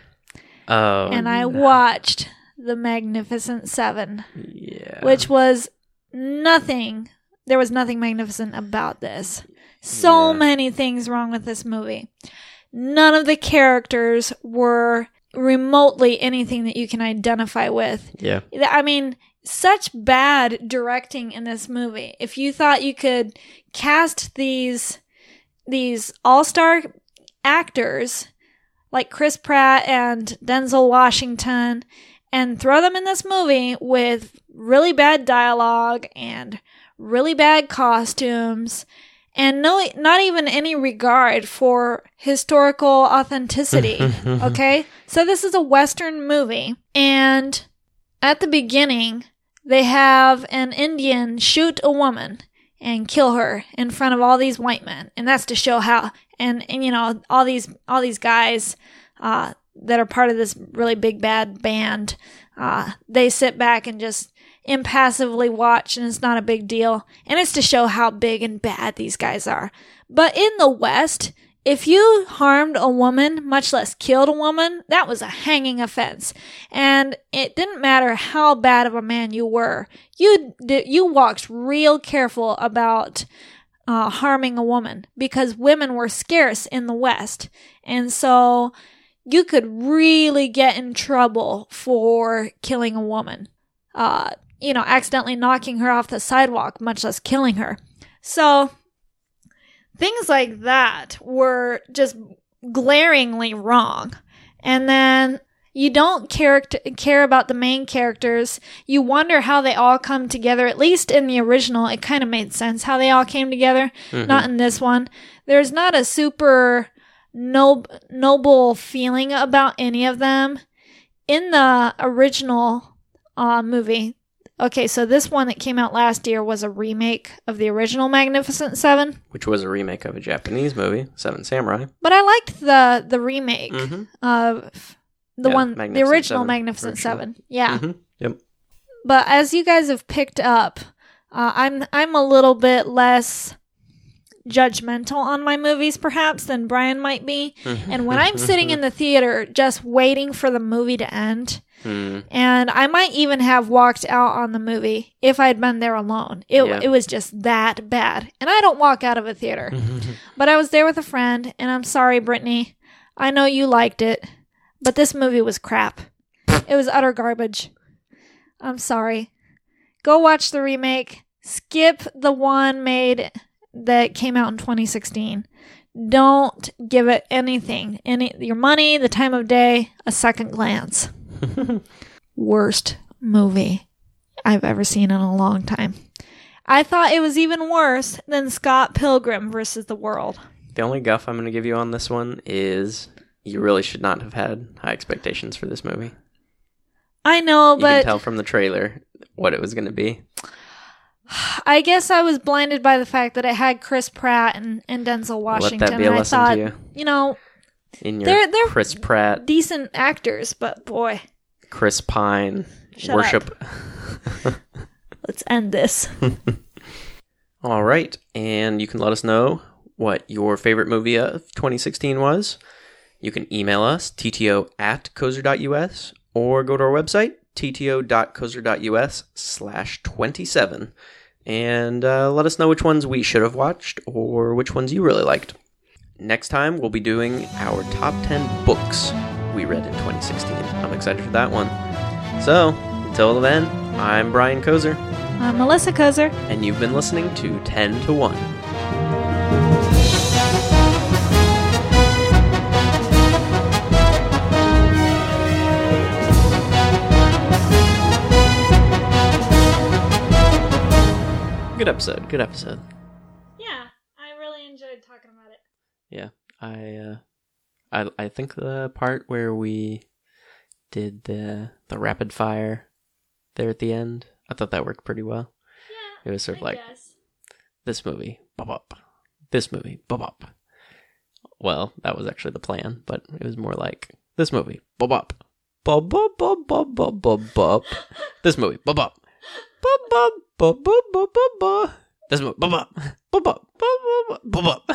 Oh, and I no. watched The Magnificent Seven, Yeah. which was nothing. There was nothing magnificent about this. So Yeah. many things wrong with this movie. None of the characters were remotely anything that you can identify with. Yeah. I mean, such bad directing in this movie. If you thought you could cast these these all-star actors like Chris Pratt and Denzel Washington and throw them in this movie with really bad dialogue and really bad costumes and no not even any regard for historical authenticity okay? So this is a western movie and at the beginning they have an indian shoot a woman and kill her in front of all these white men and that's to show how and, and you know all these all these guys uh, that are part of this really big bad band uh, they sit back and just impassively watch and it's not a big deal and it's to show how big and bad these guys are but in the west if you harmed a woman, much less killed a woman, that was a hanging offense. And it didn't matter how bad of a man you were. You you walked real careful about uh, harming a woman because women were scarce in the West. And so you could really get in trouble for killing a woman. Uh, you know, accidentally knocking her off the sidewalk, much less killing her. So things like that were just glaringly wrong. And then you don't care care about the main characters. You wonder how they all come together. At least in the original, it kind of made sense how they all came together. Mhm. Not in this one. There's not a super nob- noble feeling about any of them. In the original uh, movie, okay, so this one that came out last year was a remake of the original Magnificent Seven. Which was a remake of a Japanese movie, Seven Samurai. But I liked the the remake Mhm. of the Yeah, one, the original Seven. Magnificent Original. Seven. Yeah, Mhm. Yep. but as you guys have picked up, uh, I'm I'm a little bit less judgmental on my movies, perhaps, than Brian might be. And when I'm sitting in the theater just waiting for the movie to end, Hmm. and I might even have walked out on the movie if I'd been there alone. It Yeah. it was just that bad, and I don't walk out of a theater. But I was there with a friend, and I'm sorry, Brittany. I know you liked it, but this movie was crap. It was utter garbage. I'm sorry. Go watch the remake. Skip the one made that came out in 2016. Don't give it anything, any your money, the time of day, a second glance. Worst movie I've ever seen in a long time. I thought it was even worse than Scott Pilgrim versus the World. The only guff I'm going to give you on this one is you really should not have had high expectations for this movie. I know, You can but tell from the trailer what it was going to be. I guess I was blinded by the fact that it had Chris Pratt and, and Denzel Washington. Let that be a and I lesson thought, to you. you know, In your They're- they're- Chris Pratt, decent actors, but boy, Chris Pine Shut worship. let's end this. All right, and you can let us know what your favorite movie of 2016 was. You can email us, tto at cozer.us, or go to our website, tto.cozer.us slash 27, and uh, let us know which ones we should have watched or which ones you really liked. Next time, we'll be doing our top 10 books we read in 2016. I'm excited for that one. So, until then, I'm Brian Kozer, I'm Melissa Kozer. and you've been listening to 10 to 1. Good episode. Good episode. Yeah, I really enjoyed talking about it. Yeah, I, uh, I, I think the part where we did the the rapid fire there at the end, I thought that worked pretty well. Yeah, It was sort of like guess. this movie, bop bop. This movie, bop bop. Well, that was actually the plan, but it was more like this movie, bop bop. Bop bop bop bop bop bop bop. This movie, bop bop. Bop bop bop bop bop bop bop. This movie, bop bop. Bop bop. Bop bop bop bop.